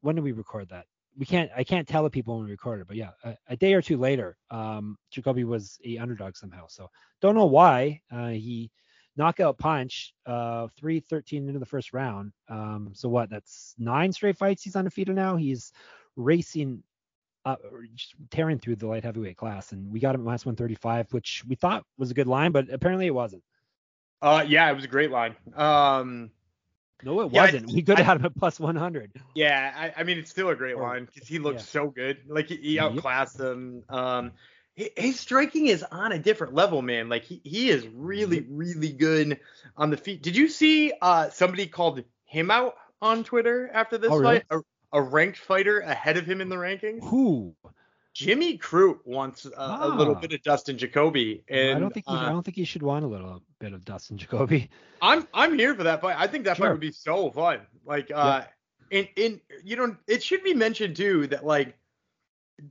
When did we record that? We can't. I can't tell the people when we recorded, but yeah, a, a day or two later, um, Jacoby was a underdog somehow. So don't know why. Uh, he knockout punch, uh, 313 into the first round. Um, so what? That's nine straight fights. He's undefeated now. He's racing, uh, just tearing through the light heavyweight class, and we got him at minus 135, which we thought was a good line, but apparently it wasn't. Uh, yeah, it was a great line. Um, No, it Yeah, wasn't. we could have had him at plus 100. Yeah, I, I mean it's still a great Or- line because he looks yeah. so good. Like he, he Yep. outclassed them. Um, his striking is on a different level, man. Like he, he is really really good on the feet. Did you see uh somebody called him out on Twitter after this Oh, fight? A, a ranked fighter ahead of him in the rankings. Who? Jimmy Crute wants a, a little Ah. bit of Dustin Jacoby, and I don't think he, I uh, don't think he should want a little bit of Dustin Jacoby. I'm I'm here for that fight. I think that fight would be so fun. Like uh in in you know it should be mentioned too that like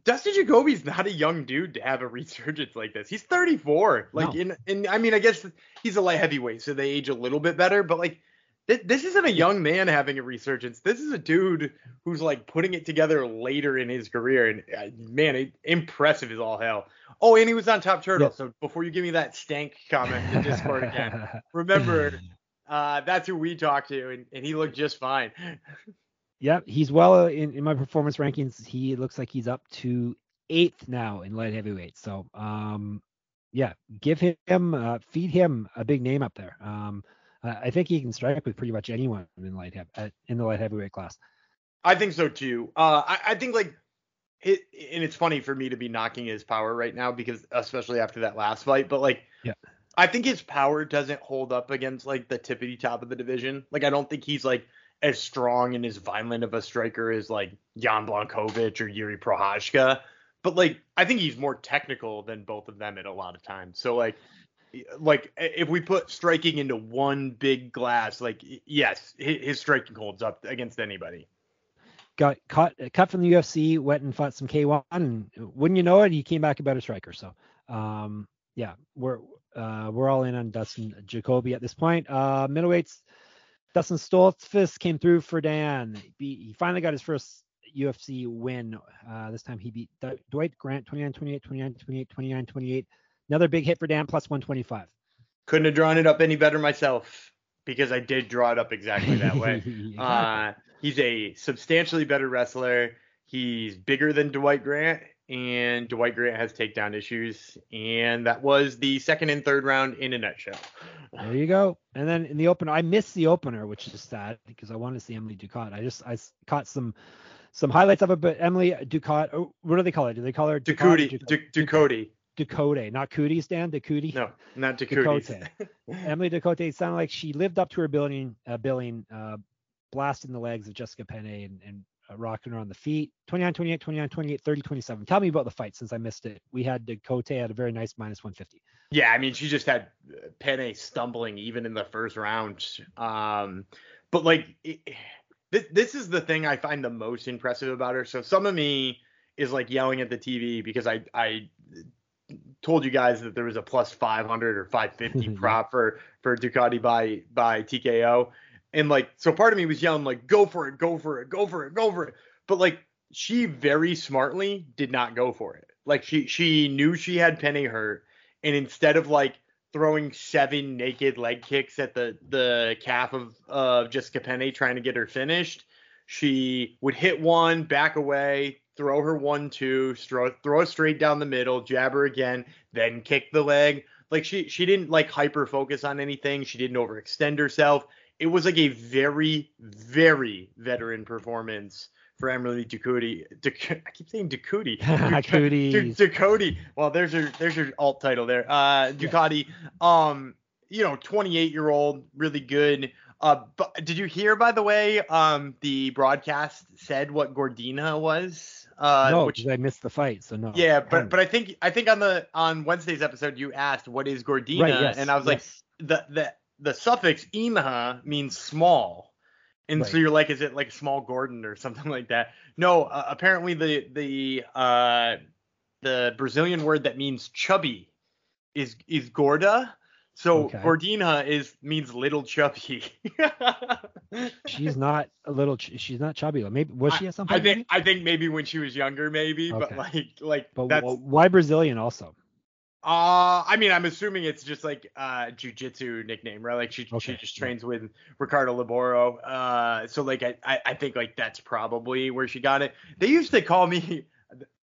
Dustin Jacoby's not a young dude to have a resurgence like this. He's 34. Like No. in in I mean I guess he's a light heavyweight so they age a little bit better, but like this, this isn't a young man having a resurgence. This is a dude who's like putting it together later in his career and uh, man, it, impressive as all hell. Oh, and he was on Top Turtle. Yeah. So before you give me that stank comment in Discord again, remember uh, that's who we talked to, and, and he looked just fine. Yep, he's well in, in my performance rankings. He looks like he's up to eighth now in light heavyweight. So, um, yeah, give him, uh, feed him a big name up there. Um, I I think he can strike with pretty much anyone in light heavy, in the light heavyweight class. I think so too. Uh, I, I think like it, and it's funny for me to be knocking his power right now because especially after that last fight, but like, Yeah. I think his power doesn't hold up against like the tippity top of the division. Like, I don't think he's like as strong and as violent of a striker as like Jan Blachowicz or Jiri Prochazka. But like, I think he's more technical than both of them at a lot of times. So like, like if we put striking into one big glass, like yes, his, striking holds up against anybody. Got cut, cut from the UFC, went and fought some K1, and wouldn't you know it, he came back a better striker. So, um, yeah, we're uh, we're all in on Dustin Jacoby at this point. Uh, middleweights, Dustin Stoltzfus came through for Dan. He, finally got his first UFC win. Uh, this time he beat Dwight Grant 29 28, 29 28, 29 28. Another big hit for Dan, plus 125. Couldn't have drawn it up any better myself because I did draw it up exactly that way. uh, he's a substantially better wrestler. He's bigger than Dwight Grant, and Dwight Grant has takedown issues. And that was the second and third round in a nutshell. There you go. And then in the opener, I missed the opener, which is sad because I wanted to see Emily Ducat. I just I caught some some highlights of it, but Emily Ducat, oh, what do they call her? Do they call her Ducat or Ducote, Duc- Du- Ducote. Ducote, not Cootie, Stan, Ducote. No, not. Ducote. Emily Ducote sounded like she lived up to her billing, uh, billing, uh, blasting the legs of Jessica Penne and, and uh, rocking her on the feet. 29, 28, 29, 28, 30, 27. Tell me about the fight since I missed it. We had Ducote at a very nice minus 150. Yeah, I mean, she just had uh, Penne stumbling even in the first round. Um, but like, it, this this is the thing I find the most impressive about her. So some of me is like yelling at the TV because I I told you guys that there was a plus 500 or 550 prop for for Ducati by by TKO, and like, so part of me was yelling like, go for it, go for it, go for it, go for it. But like, she very smartly did not go for it. Like she she knew she had Penne hurt, and instead of like throwing seven naked leg kicks at the the calf of of Jessica Penne trying to get her finished, she would hit one, back away, throw her one two, throw throw it straight down the middle, jab her again, then kick the leg. Like she she didn't like hyper focus on anything. She didn't overextend herself. It was like a very very veteran performance for Emily Ducote. Duc- I keep saying Ducote. Cooties. Ducote. Well, there's your there's your alt title there. Uh, Ducati. Um, you know, 28 year old, really good. Uh, but did you hear by the way? Um, the broadcast said what Gordina was. Uh, no, which I missed the fight, so no. yeah, but but I think I think on the on Wednesday's episode you asked what is Gordina, right, yes, and I was like the the the suffix imha means small. And so you're like, is it like a small Gordon or something like that? No, uh, apparently the the uh the Brazilian word that means chubby is is gorda. So Okay. Gordina is means little chubby. she's not a little. She's not chubby. Maybe was she at some I point? think maybe? I think maybe when she was younger, maybe, Okay. but like like But that's wh- why Brazilian also? Uh, I mean, I'm assuming it's just like uh jujitsu nickname, right? Like she she Okay, just yeah. trains with Ricardo Laboro. Uh, so like I, I I think like that's probably where she got it. They used to call me.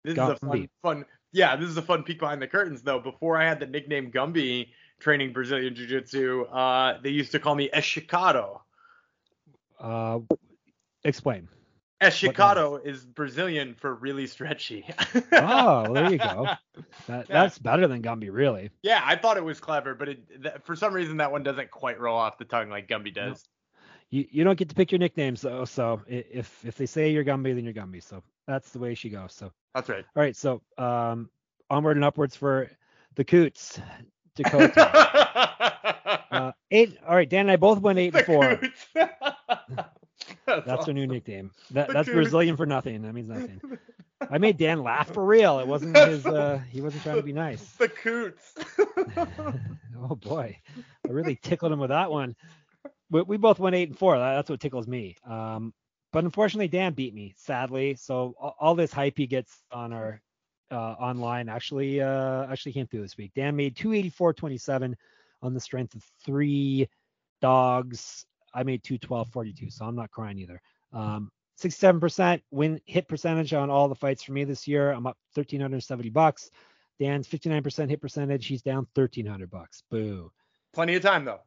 This is a fun fun. Yeah, this is a fun peek behind the curtains though. Before I had the nickname Gumby training Brazilian jiu-jitsu, uh, they used to call me Eshikado, Uh, explain. Esticado is Brazilian for really stretchy. oh, there you go. That, Yeah. That's better than Gumby, really. yeah, I thought it was clever, but it, th- for some reason that one doesn't quite roll off the tongue like Gumby does. You you don't get to pick your nicknames though, so if if they say you're Gumby, then you're Gumby. So that's the way she goes. So That's right. all right, so um, onward and upwards for the Coots, Dakota. uh, eight. All right, Dan and I both went eight and four. Coots. That's awesome. our new nickname. That that's. Brazilian for nothing. That means nothing. I made Dan laugh for real. It wasn't his. Uh, he wasn't trying to be nice. The Coots. oh boy, I really tickled him with that one. We, we both went eight and four. That- That's what tickles me. Um, but unfortunately, Dan beat me, sadly. So all, all this hype he gets on our uh, online actually uh, actually came through this week. Dan made 284.27 on the strength of three dogs. I made 212.42, so I'm not crying either. Um, 67% win hit percentage on all the fights for me this year. I'm up 1,370 bucks. Dan's 59% hit percentage. He's down 1,300 bucks. Boo. Plenty of time though.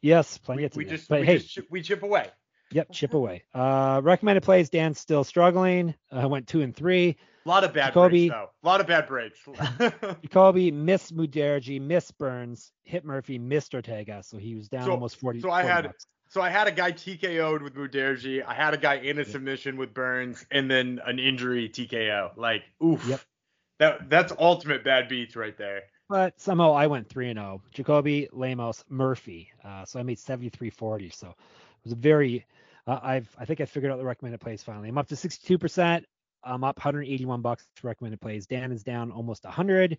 Yes, plenty We, of we time. just but we hey, just we chip away. Yep, chip away. Uh, recommended plays. Dan's still struggling. I went two and three. A lot of bad Jacoby- breaks though. A lot of bad breaks. Jacoby missed Mudaerji, missed Burns, hit Murphy, missed Ortega, so he was down So- almost 40. so I 40 had- bucks. so I had a guy TKO'd with Mudaerji. I had a guy in a submission with Burns, and then an injury TKO. Like, oof. Yep. That that's ultimate bad beats right there. but somehow I went three and zero. Jacoby, Lemos, Murphy. Uh, so I made 73-40. So it was a very. Uh, I've I think I figured out the recommended plays finally. I'm up to 62%. I'm up 181 bucks to recommended plays. Dan is down almost 100,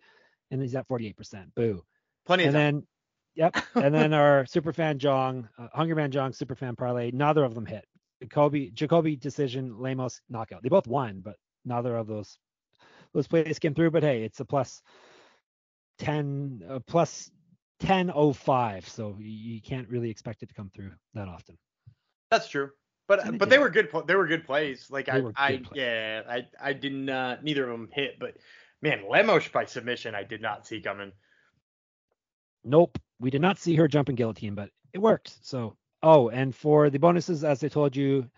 and he's at 48%. Boo. Plenty of And time. then, yep. And then our superfan Jong, uh, Hungry Man Jong, superfan parlay. Neither of them hit. Jacoby, Jacoby decision, Lemos knockout. They both won, but neither of those those plays came through. But hey, it's a plus 10, uh, plus 1005. So you can't really expect it to come through that often. That's true. And But but they were good. They were good plays. Like They I I plays. yeah I I didn't uh, neither of them hit. But man, Lemos by submission I did not see coming. Nope, we did not see her jumping guillotine, but it worked. So, oh, and for the bonuses, as I told you,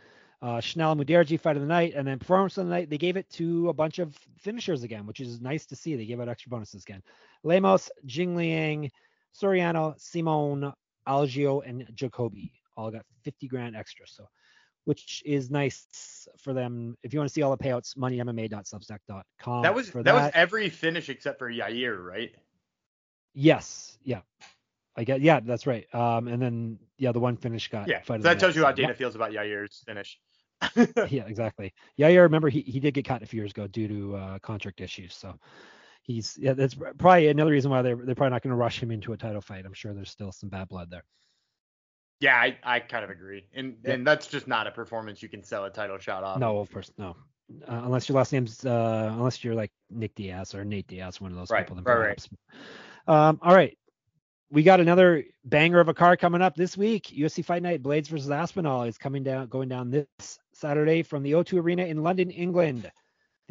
uh, Chanel Mudaerji fight of the night, and then performance of the night, they gave it to a bunch of finishers again, which is nice to see. They gave out extra bonuses again. Lemos, Jingliang, Soriano, Simone, Algeo, and Jacoby all got 50 grand extra. So, which is nice for them. If you want to see all the payouts, moneymma.substack.com. That was for that, was every finish except for Yair, right? Yes, yeah. I get yeah, that's right. Um, and then yeah, the one finish got Yeah. So that tells you how Dana feels about Yair's finish. Yeah, yeah, exactly. Yeah, yeah. Remember he he did get cut a few years ago due to uh, contract issues. So he's yeah, that's probably another reason why they're they're probably not going to rush him into a title fight. I'm sure there's still some bad blood there. Yeah, I, I kind of agree. And Yeah. and that's just not a performance you can sell a title shot off. No, of course, no. Uh, unless your last name's uh, unless you're like Nick Diaz or Nate Diaz, one of those Right, people. then right, right. Um, all right. We got another banger of a card coming up this week. UFC Fight Night Blades versus Aspinall is coming down, going down this Saturday from the O2 Arena in London, England.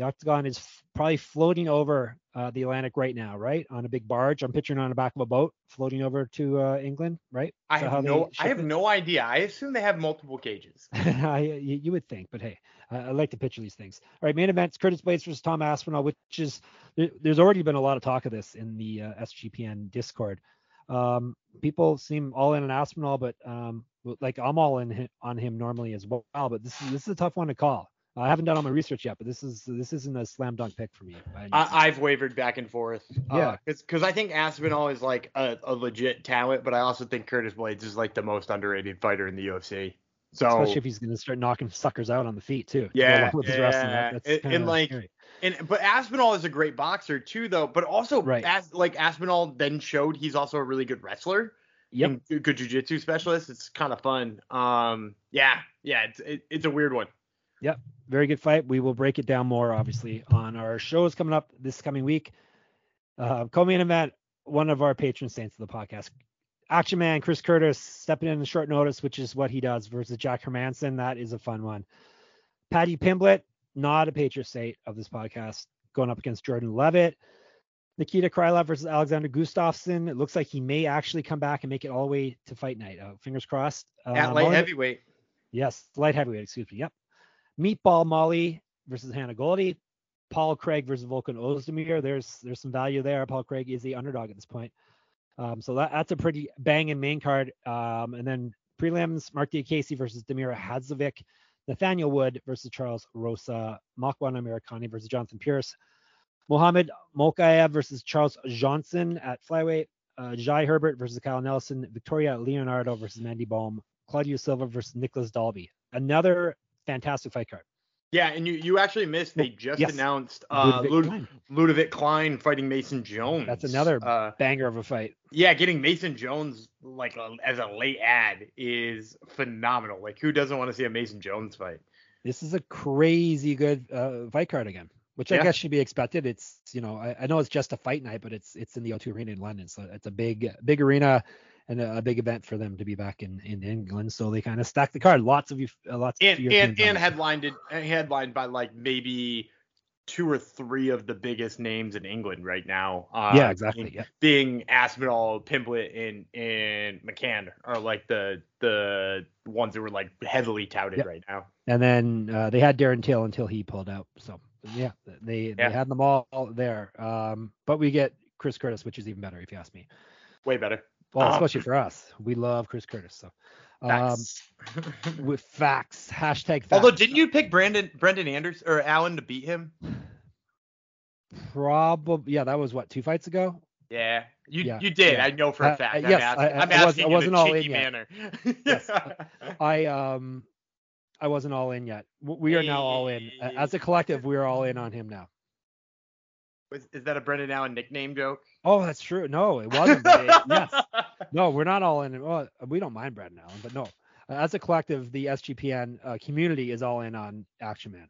The Octagon is f- probably floating over uh, the Atlantic right now, right? On a big barge. I'm picturing on the back of a boat floating over to uh, England, right? I have no I have it? no idea. I assume they have multiple cages. You, you would think, but hey, I, I like to picture these things. All right, main events: Curtis Blades versus Tom Aspinall, which is there, there's already been a lot of talk of this in the uh, SGPN Discord. Um, people seem all in on Aspinall, but um, like I'm all in on him normally as well. But this is this is a tough one to call. I haven't done all my research yet, but this is this isn't a slam dunk pick for me. by any means. I, I've wavered back and forth. Yeah. Because I think Aspinall is like a, a legit talent, but I also think Curtis Blades is like the most underrated fighter in the UFC. So Especially if he's going to start knocking suckers out on the feet too. Yeah, along with his wrestling. yeah. That- And- and, like, scary. and but Aspinall is a great boxer too, though. But also, Right. as like Aspinall then showed he's also a really good wrestler. Yep. good- good jujitsu specialist. It's kind of fun. Um, yeah, yeah, it's it, it's a weird one. Very good fight. We will break it down more, obviously, on our shows coming up this coming week. Uh, co-main event, one of our patron saints of the podcast, Action Man Chris Curtis stepping in on short notice, which is what he does, versus Jack Hermansson. That is a fun one. Paddy Pimblett, not a patron saint of this podcast, going up against Jordan Leavitt. Nikita Krylov versus Alexander Gustafsson. It looks like he may actually come back and make it all the way to fight night. Uh, fingers crossed. At Um, light heavyweight. Yes, light heavyweight, excuse me. Yep. Meatball Molly versus Hannah Goldy. Paul Craig versus Volkan Ozdemir. There's there's some value there. Paul Craig is the underdog at this point. Um, so that, that's a pretty banging main card. Um, and then prelims, Marc Diakiese versus Damir Hadzovic. Nathaniel Wood versus Charles Rosa. Makwan Amirkhani versus Jonathan Pearce. Mohamed Mokaev versus Charles Johnson at flyweight. Uh, Jai Herbert versus Kyle Nelson. Victoria Leonardo versus Mandy Baum. Claudio Silva versus Nicholas Dalby. Another fantastic fight card. Yeah, and you you actually missed. They just Yes. announced uh, Ludwig Lud- Klein. Ludovit Klein fighting Mason Jones. That's another Uh, banger of a fight. yeah, getting Mason Jones like a, as a late ad is phenomenal. Like, who doesn't want to see a Mason Jones fight? This is a crazy good uh, fight card again, which I Yeah. guess should be expected. It's you know I, I know it's just a fight night, but it's it's in the O2 Arena in London, so it's a big big arena and a, a big event for them to be back in in England. So they kind of stack the card. Lots of you, uh, lots And of European and and headlined it, headlined by like maybe two or three of the biggest names in England right now. Uh, yeah, exactly. being- Yeah. Being Aspinall, Pimblett, and and McCann are like the the ones that were like heavily touted Yep. right now. And then uh, they had Darren Till until he pulled out. So yeah, they Yeah. they had them all there. Um, but we get Chris Curtis, which is even better if you ask me. Way better. Well, Um, especially for us, we love Chris Curtis. So um, with facts, hashtag facts. Although, didn't you pick Brandon Brendan Anders or Allen to beat him? Probably, yeah, that was what two fights ago. Yeah, you Yeah, you did. yeah. I know for Uh, a fact. uh, I'm yes, asking, I- I- I'm I was- asking in wasn't a all cheeky in yet. manner. Yes. I um, I wasn't all in yet. We are now all in. As a collective, we are all in on him now. Is, is that a Brendan Allen nickname joke? Oh, that's true. No, it wasn't. It, yes. No, we're not all in. Well, we don't mind Brendan Allen, but no. As a collective, the SGPN uh, community is all in on Action Man.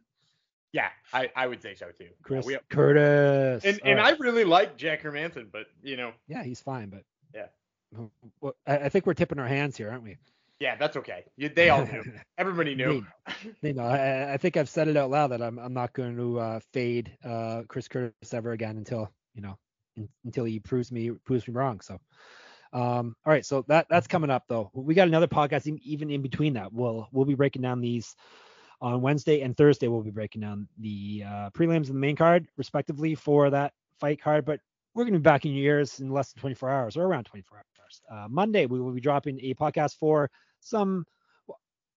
Yeah, I, I would say so too. Chris Yeah, Curtis. and and right. I really like Jack Hermansson, but you know, yeah, he's fine, but Yeah. Well, I, I think we're tipping our hands here, aren't we? Yeah, that's okay. You, they all knew. Everybody knew. They know. I, I think I've said it out loud that I'm I'm not going to uh, fade uh, Chris Curtis ever again until you know in, until he proves me proves me wrong. So, um, all right. So that that's coming up though. We got another podcast in- even in between that. We'll we'll be breaking down these on Wednesday and Thursday. We'll be breaking down the uh, prelims and the main card respectively for that fight card. But we're going to be back in your ears in less than 24 hours or around 24 hours. Uh, Monday we will be dropping a podcast for some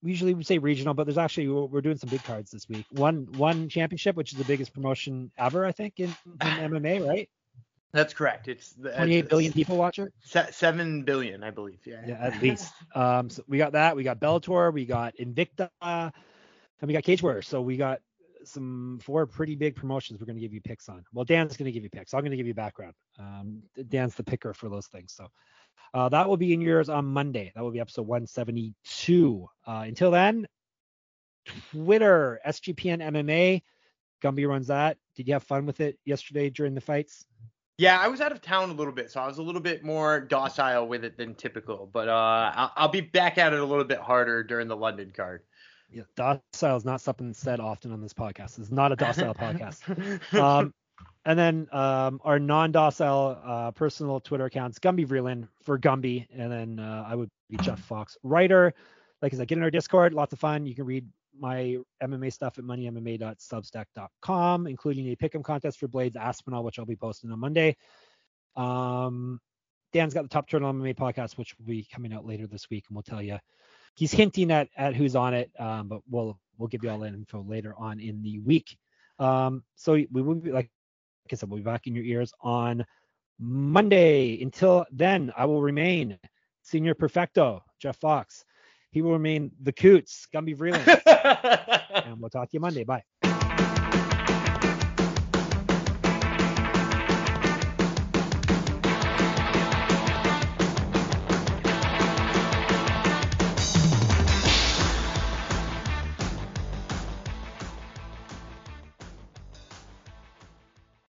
we usually would say regional, but there's actually we're doing some big cards this week. One one championship, which is the biggest promotion ever, I think, in, in MMA, right? That's correct. It's the 28 billion people watch it. Se- seven billion, I believe. Yeah. Yeah, at least. Um, so we got that. We got Bellator. We got Invicta, and we got Cage Warriors. So we got some four pretty big promotions. We're going to give you picks on. Well, Dan's going to give you picks. I'm going to give you background. Um, Dan's the picker for those things. So uh, that will be in yours on Monday. That will be episode 172. Uh, until then, Twitter SGPN MMA. Gumby runs that. Did you have fun with it yesterday during the fights? Yeah, I was out of town a little bit, so I was a little bit more docile with it than typical. But uh, I'll, I'll be back at it a little bit harder during the London card. Yeah, docile is not something said often on this podcast. It's not a docile podcast. Um, and then um, our non-docile uh, personal Twitter accounts, Gumby Vreeland for Gumby, and then uh, I would be Jeff Fox, writer. Like I said, get in our Discord, lots of fun. You can read my MMA stuff at moneymma.substack.com, including a pick'em contest for Blades Aspinall, which I'll be posting on Monday. Um, Dan's got the Top Turtle MMA podcast, which will be coming out later this week, and we'll tell you. He's hinting at at who's on it, um, but we'll we'll give you all that info later on in the week. Um, so we will be like, like I said, we'll be back in your ears on Monday. Until then, I will remain Senior Perfecto, Jeff Fox. He will remain the Coots, Gumby Vreeland, and we'll talk to you Monday. Bye.